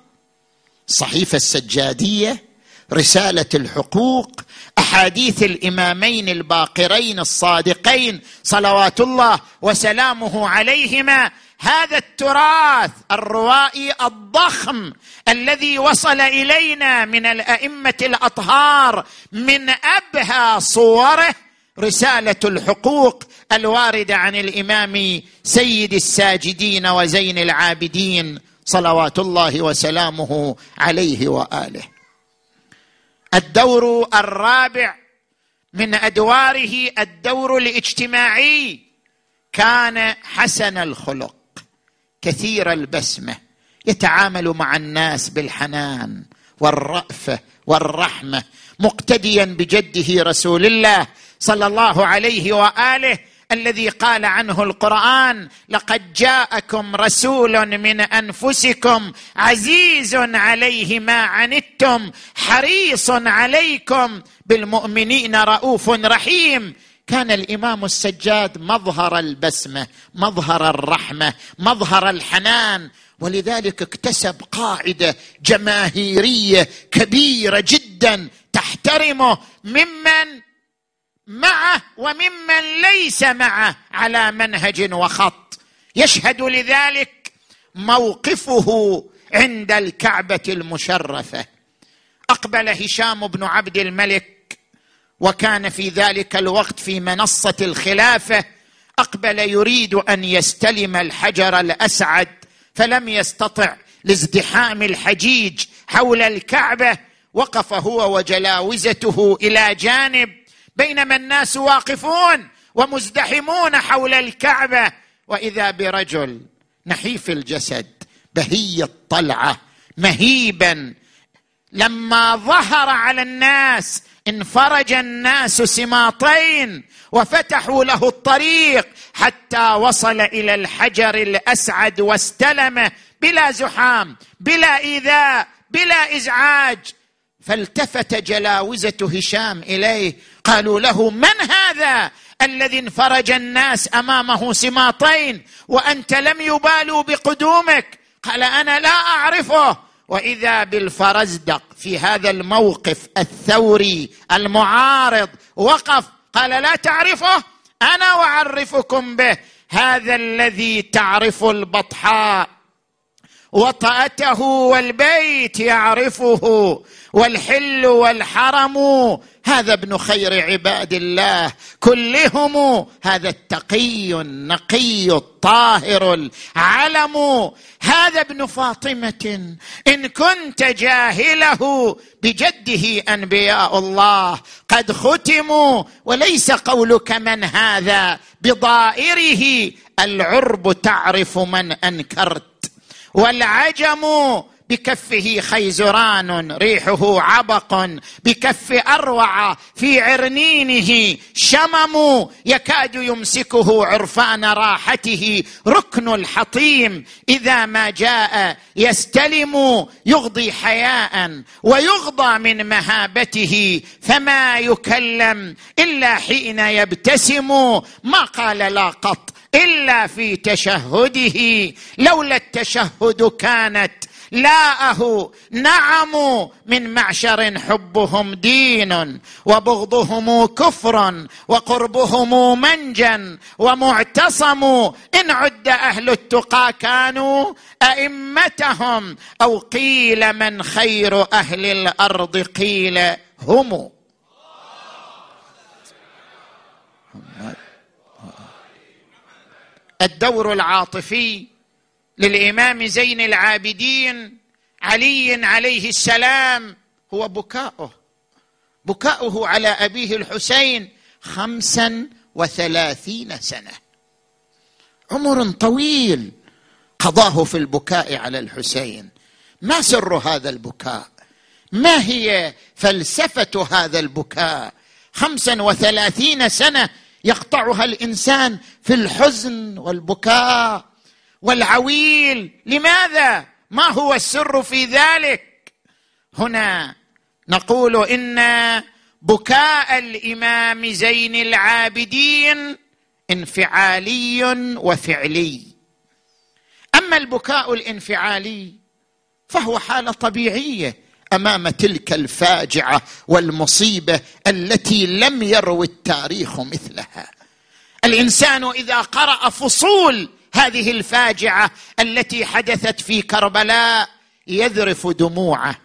الصحيفه السجادية رسالة الحقوق أحاديث الإمامين الباقرين الصادقين صلوات الله وسلامه عليهما. هذا التراث الروائي الضخم الذي وصل إلينا من الأئمة الأطهار من أبهى صوره رسالة الحقوق الواردة عن الإمام سيد الساجدين وزين العابدين صلوات الله وسلامه عليه وآله. الدور الرابع من أدواره الدور الاجتماعي كان حسن الخلق كثير البسمة يتعامل مع الناس بالحنان والرافه والرحمة مقتديا بجده رسول الله صلى الله عليه وآله الذي قال عنه القرآن لقد جاءكم رسول من أنفسكم عزيز عليه ما عنتم حريص عليكم بالمؤمنين رؤوف رحيم. كان الإمام السجاد مظهر البسمة مظهر الرحمة مظهر الحنان ولذلك اكتسب قاعدة جماهيرية كبيرة جدا تحترمه ممن معه وممن ليس معه على منهج وخط. يشهد لذلك موقفه عند الكعبة المشرفة. أقبل هشام بن عبد الملك وكان في ذلك الوقت في منصة الخلافة. أقبل يريد أن يستلم الحجر الأسعد فلم يستطع لازدحام الحجيج حول الكعبة. وقف هو وجلاوزته إلى جانب بينما الناس واقفون ومزدحمون حول الكعبة. وإذا برجل نحيف الجسد بهي الطلعة مهيبا. لما ظهر على الناس انفرج الناس سماطين وفتحوا له الطريق حتى وصل إلى الحجر الأسعد واستلمه بلا زحام بلا إيذاء بلا إزعاج. فالتفت جلاوزة هشام إليه قالوا له من هذا الذي انفرج الناس أمامه سماطين وأنت لم يبالوا بقدومك؟ قال أنا لا أعرفه. وإذا بالفرزدق في هذا الموقف الثوري المعارض وقف قال لا تعرفه؟ أنا أعرفكم به. هذا الذي تعرف البطحاء. وطأته والبيت يعرفه والحل والحرم هذا ابن خير عباد الله. كلهم هذا التقي النقي الطاهر العلم. هذا ابن فاطمة إن كنت جاهله بجده أنبياء الله قد ختموا وليس قولك من هذا بضائره العرب تعرف من أنكرت. والعجم بكفه خيزران ريحه عبق بكف أروع في عرنينه شمم يكاد يمسكه عرفان راحته ركن الحطيم إذا ما جاء يستلم يغضي حياء ويغضى من مهابته فما يكلم إلا حين يبتسم. ما قال لا قط إلا في تشهده لولا التشهد كانت لاءه. نعم من معشر حبهم دين وبغضهم كفر وقربهم منجا ومعتصم. إن عد أهل التقى كانوا أئمتهم أو قيل من خير أهل الأرض قيل هم. الدور العاطفي للإمام زين العابدين علي عليه السلام هو بكاؤه. بكاؤه على أبيه الحسين خمسا وثلاثين سنة. عمر طويل قضاه في البكاء على الحسين. ما سر هذا البكاء؟ ما هي فلسفة هذا البكاء؟ خمسا وثلاثين سنة يقطعها الإنسان في الحزن والبكاء والعويل. لماذا؟ ما هو السر في ذلك؟ هنا نقول إن بكاء الإمام زين العابدين انفعالي وفعلي. أما البكاء الانفعالي فهو حالة طبيعية. أمام تلك الفاجعة والمصيبة التي لم يروي التاريخ مثلها. الإنسان إذا قرأ فصول هذه الفاجعة التي حدثت في كربلاء يذرف دموعه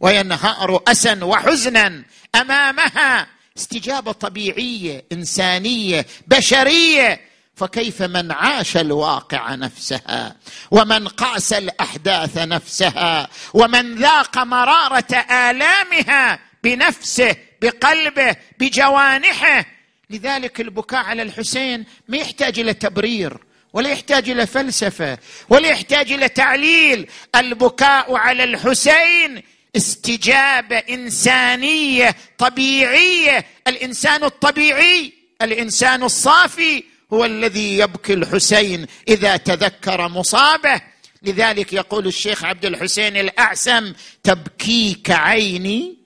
وينهار أسا وحزنا أمامها. استجابة طبيعية إنسانية بشرية فكيف من عاش الواقع نفسها ومن قاس الأحداث نفسها ومن ذاق مرارة آلامها بنفسه بقلبه بجوانحه. لذلك البكاء على الحسين ما يحتاج إلى تبرير ولا يحتاج إلى فلسفة ولا يحتاج إلى تعليل. البكاء على الحسين استجابة إنسانية طبيعية. الإنسان الطبيعي الإنسان الصافي هو الذي يبكي الحسين إذا تذكر مصابه. لذلك يقول الشيخ عبد الحسين الأعسم تبكيك عيني.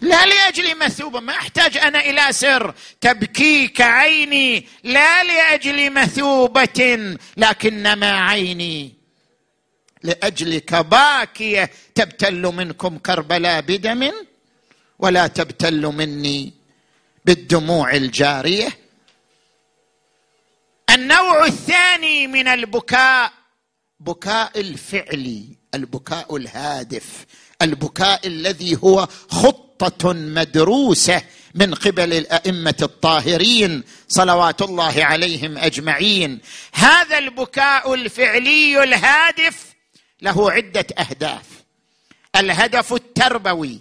لا لأجل مثوبة ما أحتاج أنا إلى سر. تبكيك عيني لا لأجل مثوبة لكنما عيني. لاجلك باكيه تبتل منكم كربلاء بدم ولا تبتل مني بالدموع الجارية. النوع الثاني من البكاء. بكاء الفعلي البكاء الهادف البكاء الذي هو خطة مدروسة من قبل الأئمة الطاهرين صلوات الله عليهم أجمعين. هذا البكاء الفعلي الهادف له عدة أهداف. الهدف التربوي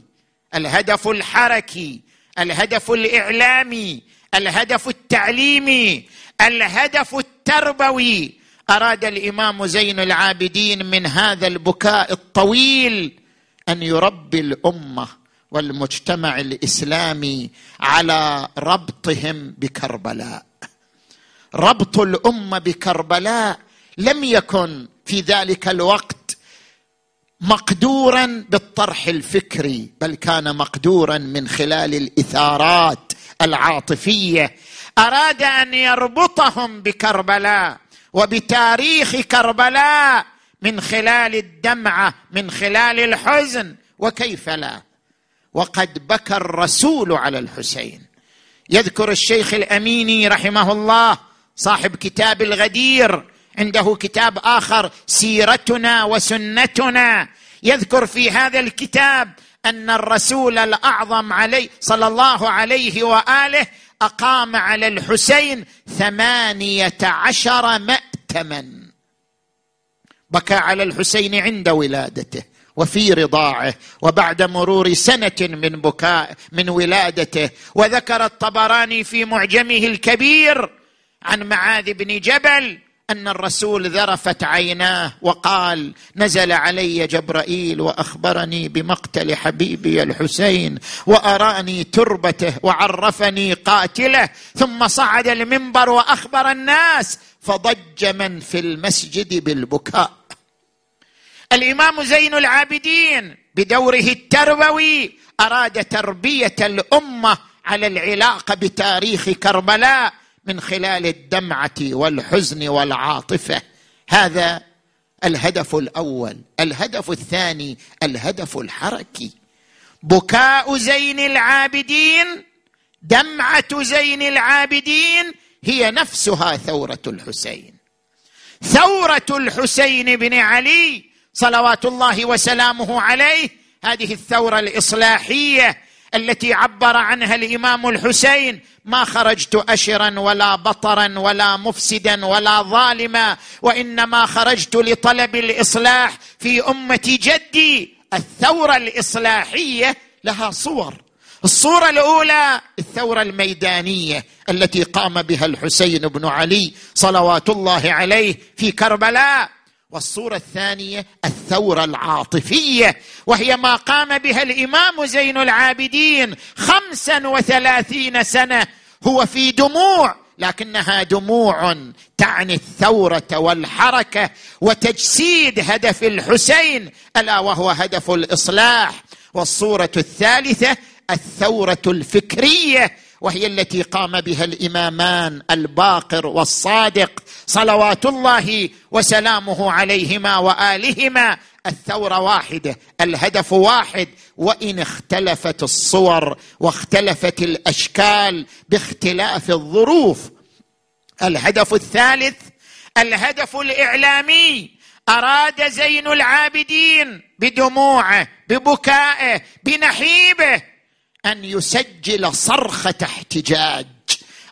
الهدف الحركي الهدف الإعلامي الهدف التعليمي الهدف التربوي. أراد الإمام زين العابدين من هذا البكاء الطويل أن يربي الأمة والمجتمع الإسلامي على ربطهم بكربلاء. ربط الأمة بكربلاء لم يكن في ذلك الوقت مقدورا بالطرح الفكري بل كان مقدورا من خلال الإثارات العاطفية أراد أن يربطهم بكربلاء وبتاريخ كربلاء من خلال الدمعة من خلال الحزن وكيف لا؟ وقد بكى الرسول على الحسين. يذكر الشيخ الأميني رحمه الله صاحب كتاب الغدير عنده كتاب آخر سيرتنا وسنتنا. يذكر في هذا الكتاب أن الرسول الأعظم عليه صلى الله عليه وآله أقام على الحسين ثمانية عشر ماتما. بكى على الحسين عند ولادته وفي رضاعه وبعد مرور سنة من بكاء من ولادته. وذكر الطبراني في معجمه الكبير عن معاذ بن جبل أن الرسول ذرفت عيناه وقال نزل علي جبرائيل وأخبرني بمقتل حبيبي الحسين وأراني تربته وعرفني قاتله ثم صعد المنبر وأخبر الناس فضج من في المسجد بالبكاء. الإمام زين العابدين بدوره التربوي أراد تربية الأمة على العلاقة بتاريخ كربلاء. من خلال الدمعة والحزن والعاطفة. هذا الهدف الأول. الهدف الثاني الهدف الحركي. بكاء زين العابدين دمعة زين العابدين هي نفسها ثورة الحسين. ثورة الحسين بن علي صلوات الله وسلامه عليه هذه الثورة الإصلاحية التي عبر عنها الإمام الحسين ما خرجت اشرا ولا بطرا ولا مفسدا ولا ظالما وإنما خرجت لطلب الإصلاح في أمة جدي. الثورة الإصلاحية لها صور. الصورة الأولى الثورة الميدانية التي قام بها الحسين بن علي صلوات الله عليه في كربلاء. والصورة الثانية الثورة العاطفية وهي ما قام بها الإمام زين العابدين خمسا وثلاثين سنة هو في دموع لكنها دموع تعني الثورة والحركة وتجسيد هدف الحسين ألا وهو هدف الإصلاح. والصورة الثالثة الثورة الفكرية وهي التي قام بها الإمامان الباقر والصادق صلوات الله وسلامه عليهما وآلهما. الثورة واحدة الهدف واحد وإن اختلفت الصور واختلفت الأشكال باختلاف الظروف. الهدف الثالث الهدف الإعلامي. أراد زين العابدين بدموعه ببكائه بنحيبه أن يسجل صرخة احتجاج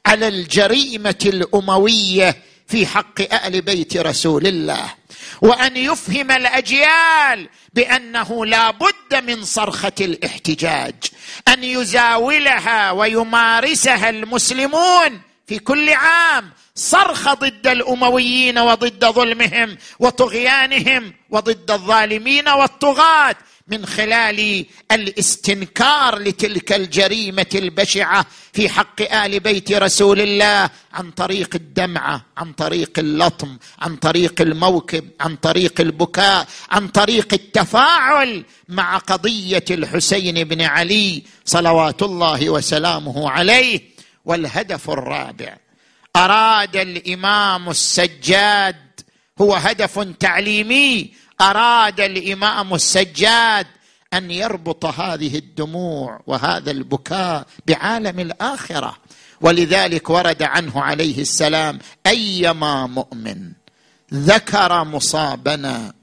على الجريمة الأموية في حق ال بيت رسول الله. وأن يفهم الأجيال بأنه لا بد بد من صرخة الاحتجاج. أن يزاولها ويمارسها المسلمون في كل عام صرخه ضد الأمويين وضد ظلمهم وطغيانهم وضد الظالمين والطغاة من خلال الاستنكار لتلك الجريمة البشعة في حق آل بيت رسول الله عن طريق الدمعه عن طريق اللطم عن طريق الموكب عن طريق البكاء عن طريق التفاعل مع قضية الحسين بن علي صلوات الله وسلامه عليه. والهدف الرابع أراد الإمام السجاد هو هدف تعليمي اراد الإمام السجاد أن يربط هذه الدموع وهذا البكاء بعالم الآخرة. ولذلك ورد عنه عليه السلام أيما مؤمن ذكر مصابنا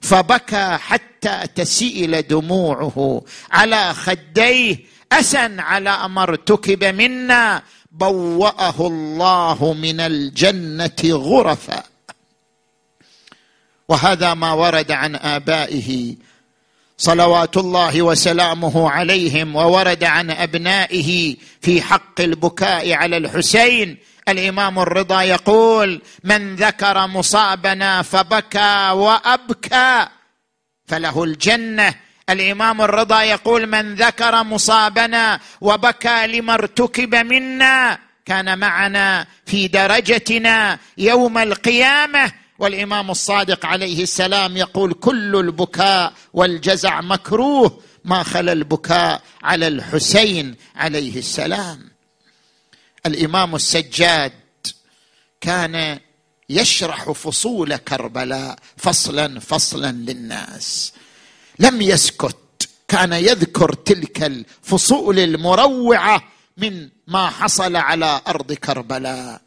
فبكى حتى تسيل دموعه على خديه. اسا على ما ارتكب منا بوأه الله من الجنة غرفا. وهذا ما ورد عن آبائه صلوات الله وسلامه عليهم وورد عن أبنائه في حق البكاء على الحسين. الإمام الرضا يقول من ذكر مصابنا فبكى وأبكى فله الجنة. الإمام الرضا يقول من ذكر مصابنا وبكى لما ارتكب منا كان معنا في درجتنا يوم القيامة والإمام الصادق عليه السلام يقول كل البكاء والجزع مكروه ما خلا البكاء على الحسين عليه السلام. الإمام السجاد كان يشرح فصول كربلاء فصلا فصلا للناس. لم يسكت كان يذكر تلك الفصول المروعة من ما حصل على أرض كربلاء.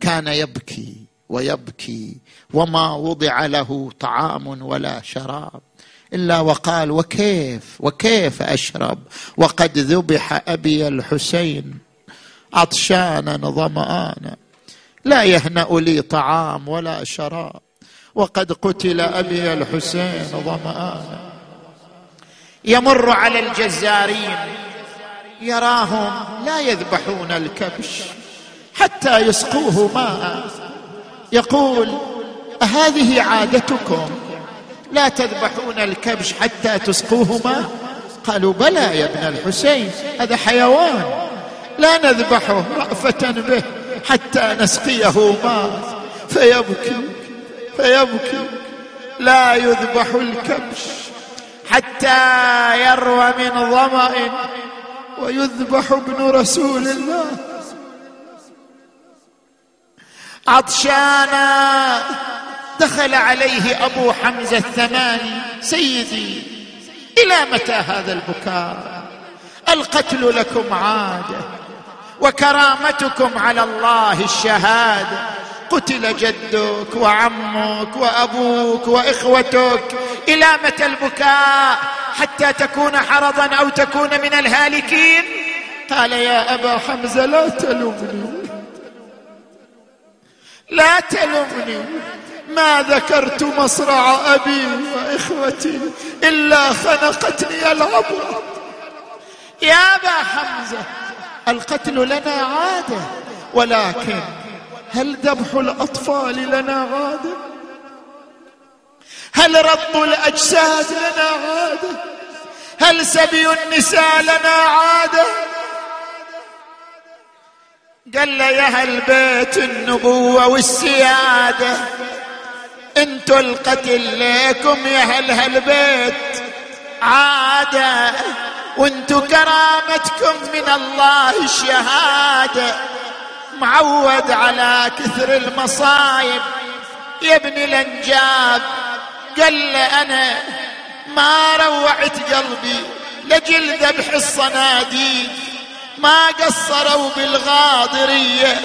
كان يبكي. ويبكي وما وضع له طعام ولا شراب إلا وقال وكيف وكيف أشرب وقد ذبح أبي الحسين عطشانا ظمآنا لا يهنأ لي طعام ولا شراب وقد قتل أبي الحسين ظمآنا يمر على الجزارين يراهم لا يذبحون الكبش حتى يسقوه ماء يقول أهذه عادتكم. لا تذبحون الكبش حتى تسقوه ماء قالوا بلى يا ابن الحسين هذا حيوان. لا نذبحه رأفة به حتى نسقيه ماء فيبكي فيبكي. لا يذبح الكبش حتى يروى من ظمأ. ويذبح ابن رسول الله. عطشانا. دخل عليه أبو حمزة الثماني سيدي إلى متى هذا البكاء؟ القتل لكم عادة وكرامتكم على الله الشهادة. قتل جدك وعمك وأبوك وإخوتك. إلى متى البكاء؟ حتى تكون حرضا أو تكون من الهالكين؟ قال يا أبا حمزة لا تلومني. لا تلومني. ما ذكرت مصرع أبي وإخوتي إلا خنقتني العبره يا أبا حمزة القتل لنا عادة ولكن هل ذبح الأطفال لنا عادة؟ هل رب الأجساد لنا عادة؟ هل سبي النساء لنا عادة؟ قال له يا أهل بيت النبوة والسيادة أنتوا القتل ليكم يا أهل هالبيت. عادة وانتوا كرامتكم من الله الشهاده معود على كثر المصايب. يا ابن الأنجاب قال له أنا ما روعت قلبي لجل ذبح الصناديق ما قصروا بالغاضرية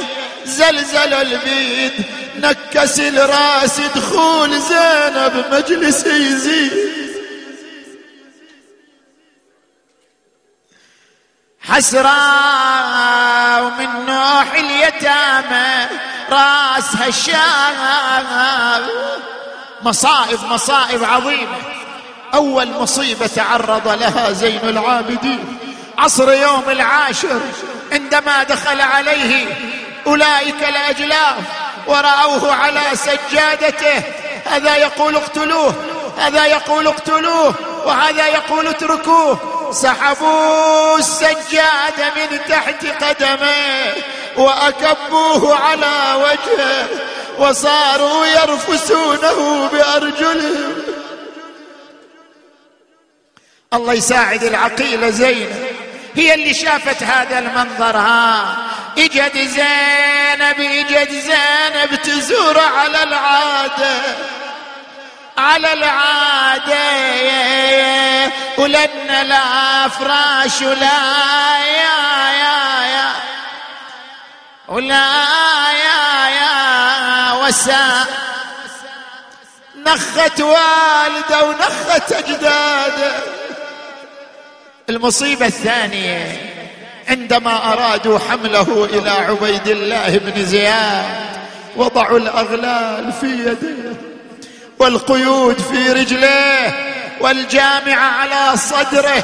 زلزلوا البيد نكس الراس دخول زينب مجلس يزيد. حسرة ومن نوح اليتامى راسها الشام مصائب مصائب عظيمة. أول مصيبة تعرض لها زين العابدين. عصر يوم العاشر عندما دخل عليه أولئك الأجلاف ورأوه على سجادته هذا يقول اقتلوه هذا يقول اقتلوه وهذا يقول اتركوه. سحبوا السجاد من تحت قدميه وأكبوه على وجهه وصاروا يرفسونه بارجلهم الله يساعد العقيله زينب هي اللي شافت هذا المنظر ها. اجد زينب اجد زينب تزور على العادة على العادة. ولن لا فراش ولا يا يا يا. ولا يا يا وساء نخت والده ونخت أجداده. المصيبة الثانية عندما أرادوا حمله إلى عبيد الله بن زياد وضعوا الأغلال في يديه والقيود في رجليه والجامعة على صدره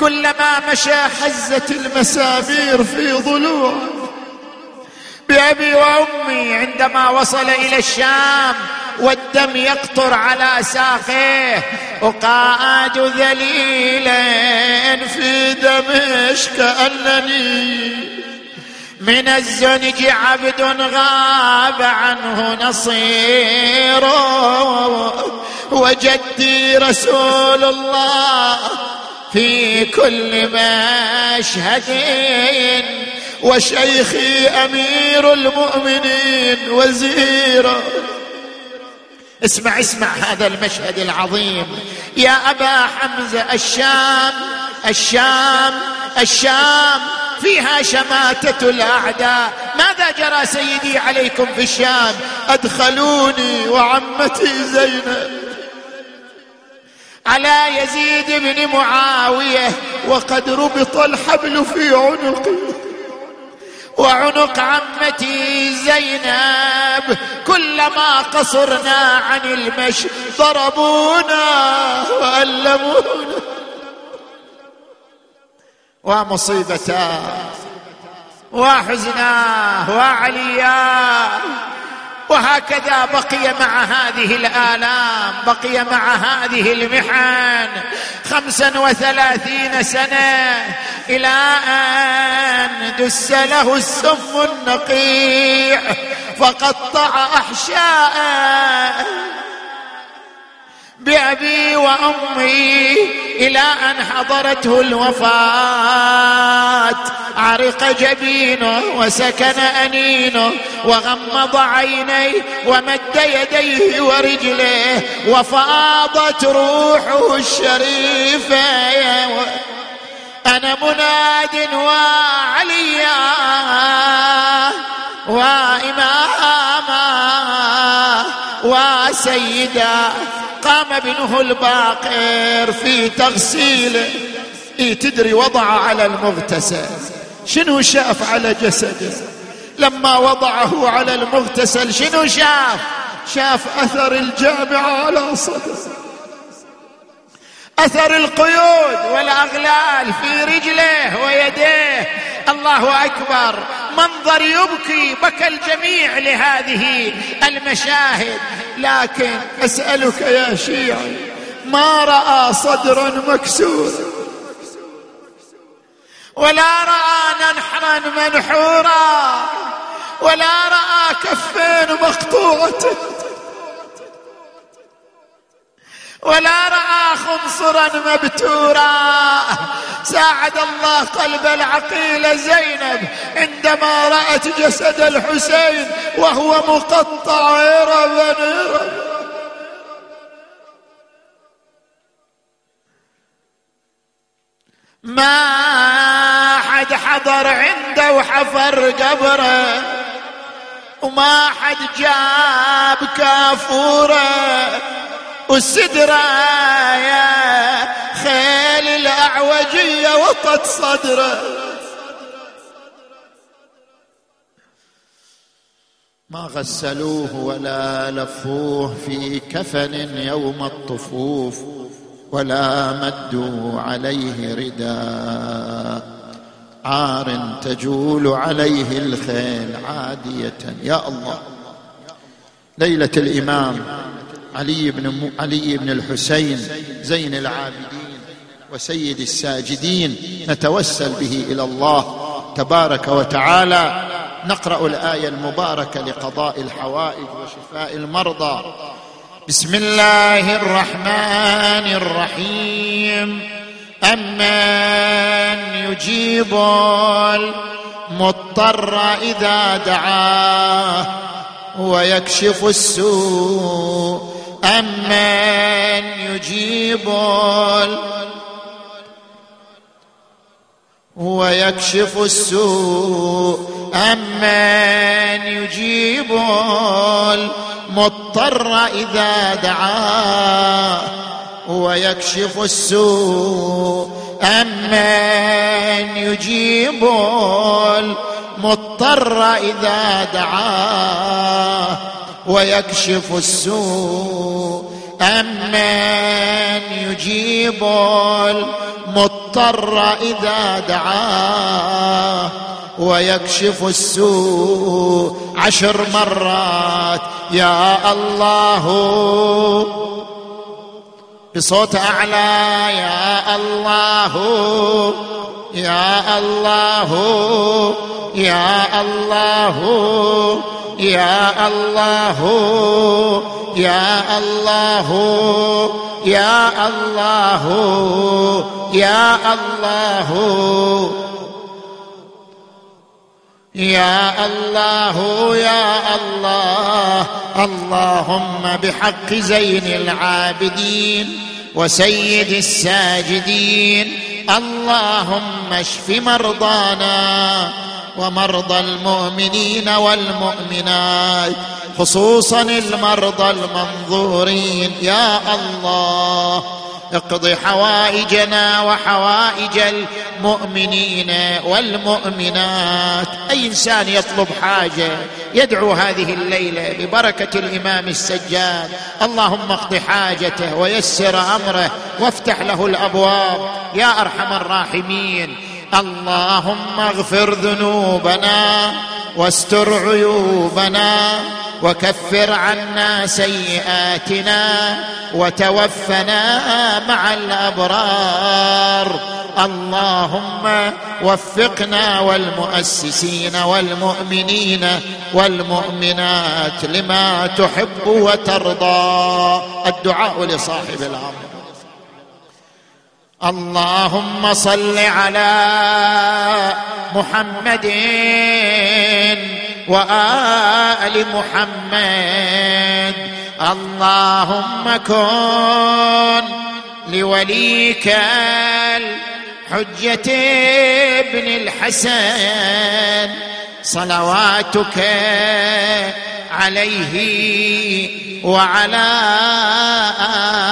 كلما مشى حزت المسامير في ضلوعه. بأبي وأمي عندما وصل إلى الشام والدم يقطر على ساقيه. وقعد ذليلا في دمشق كأنني من الزنج عبد غاب عنه نصير. وجدي رسول الله في كل مشهد وشيخي أمير المؤمنين وزيرا اسمع اسمع هذا المشهد العظيم. يا أبا حمزة الشام الشام الشام. فيها شماتة الأعداء. ماذا جرى سيدي عليكم في الشام؟ أدخلوني وعمتي زينب. على يزيد بن معاوية وقد ربط الحبل في عنقي. وعنق عمتي زينب كلما قصرنا عن المشي ضربونا وألمونا. ومصيبتاه وحزناه وعلياه وهكذا بقي مع هذه الآلام بقي مع هذه المحن. خمسا وثلاثين سنة إلى أن دس له السم النقيع فقطع أحشاءه. بأبي وأمي إلى أن حضرته الوفاة. عرق جبينه وسكن أنينه وغمض عينيه ومد يديه ورجليه وفاضت روحه الشريفة أنا مناد وعليا وإماما وسيدا قام ابنه الباقر في تغسيله إيه تدري وضع على المغتسل. شنو شاف على جسده؟ لما وضعه على المغتسل شنو شاف؟ شاف أثر الجامعة على صدره. أثر القيود والأغلال في رجليه ويديه. الله أكبر. منظر يبكي بكى الجميع لهذه المشاهد. لكن أسألك يا شيعي ما رأى صدرا مكسورا ولا رأى ننحرا منحورا؟ ولا رأى كفين مقطوعة؟ ولا رأى خنصرا مبتورا. ساعد الله قلب العقيله زينب عندما رأت جسد الحسين وهو مقطع هربا ما حد حضر عنده وحفر قبره وما حد جاب كافوره. والسدرة يا خيل الأعوجية وطت صدره. ما غسلوه ولا لفوه في كفن يوم الطفوف ولا مدوا عليه رداء عار تجول عليه الخيل عادية يا الله. ليلة الإمام علي بن علي بن الحسين زين العابدين وسيد الساجدين نتوسل به إلى الله تبارك وتعالى. نقرأ الآية المباركة لقضاء الحوائج وشفاء المرضى. بسم الله الرحمن الرحيم. امن يجيب المضطر إذا دعاه ويكشف السوء أمن يجيب ويكشف السوء. أمن يجيب المضطر إذا دعاه ويكشف السوء. أمن يجيب المضطر إذا دعاه ويكشف السوء امن يجيب المضطر إذا دعاه ويكشف السوء عشر مرات يا الله بصوت أعلى يا الله يا الله يا الله يا الله يا الله يا الله يا الله. يا الله يا الله. اللهم بحق زين العابدين وسيد الساجدين. اللهم اشف مرضانا ومرضى المؤمنين والمؤمنات خصوصا المرضى المنظورين. يا الله. اقض حوائجنا وحوائج المؤمنين والمؤمنات. أي إنسان يطلب حاجة يدعو هذه الليلة ببركة الإمام السجاد. اللهم اقض حاجته ويسر أمره وافتح له الأبواب. يا أرحم الراحمين. اللهم اغفر ذنوبنا. واستر عيوبنا وكفر عنا سيئاتنا وتوفنا مع الأبرار. اللهم وفقنا والمؤسسين والمؤمنين والمؤمنات لما تحب وترضى. الدعاء لصاحب الأمر. اللهم صل على محمد وآل محمد. اللهم كن لوليك الحجة ابن الحسن. صلواتك عليه وعلى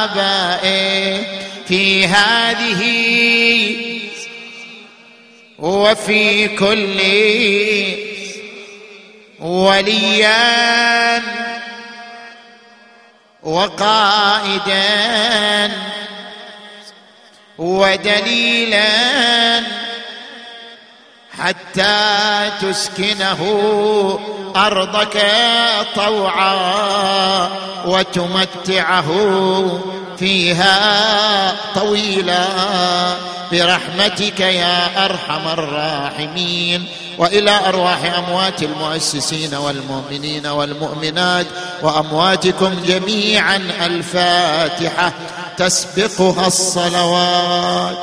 آبائه. في هذه وفي كل وليا وقائدا ودليلا حتى تسكنه أرضك طوعا وتمتعه فيها طويلا. برحمتك يا أرحم الراحمين. وإلى أرواح أموات المؤسسين والمؤمنين والمؤمنات وأمواتكم جميعا الفاتحة تسبقها الصلوات.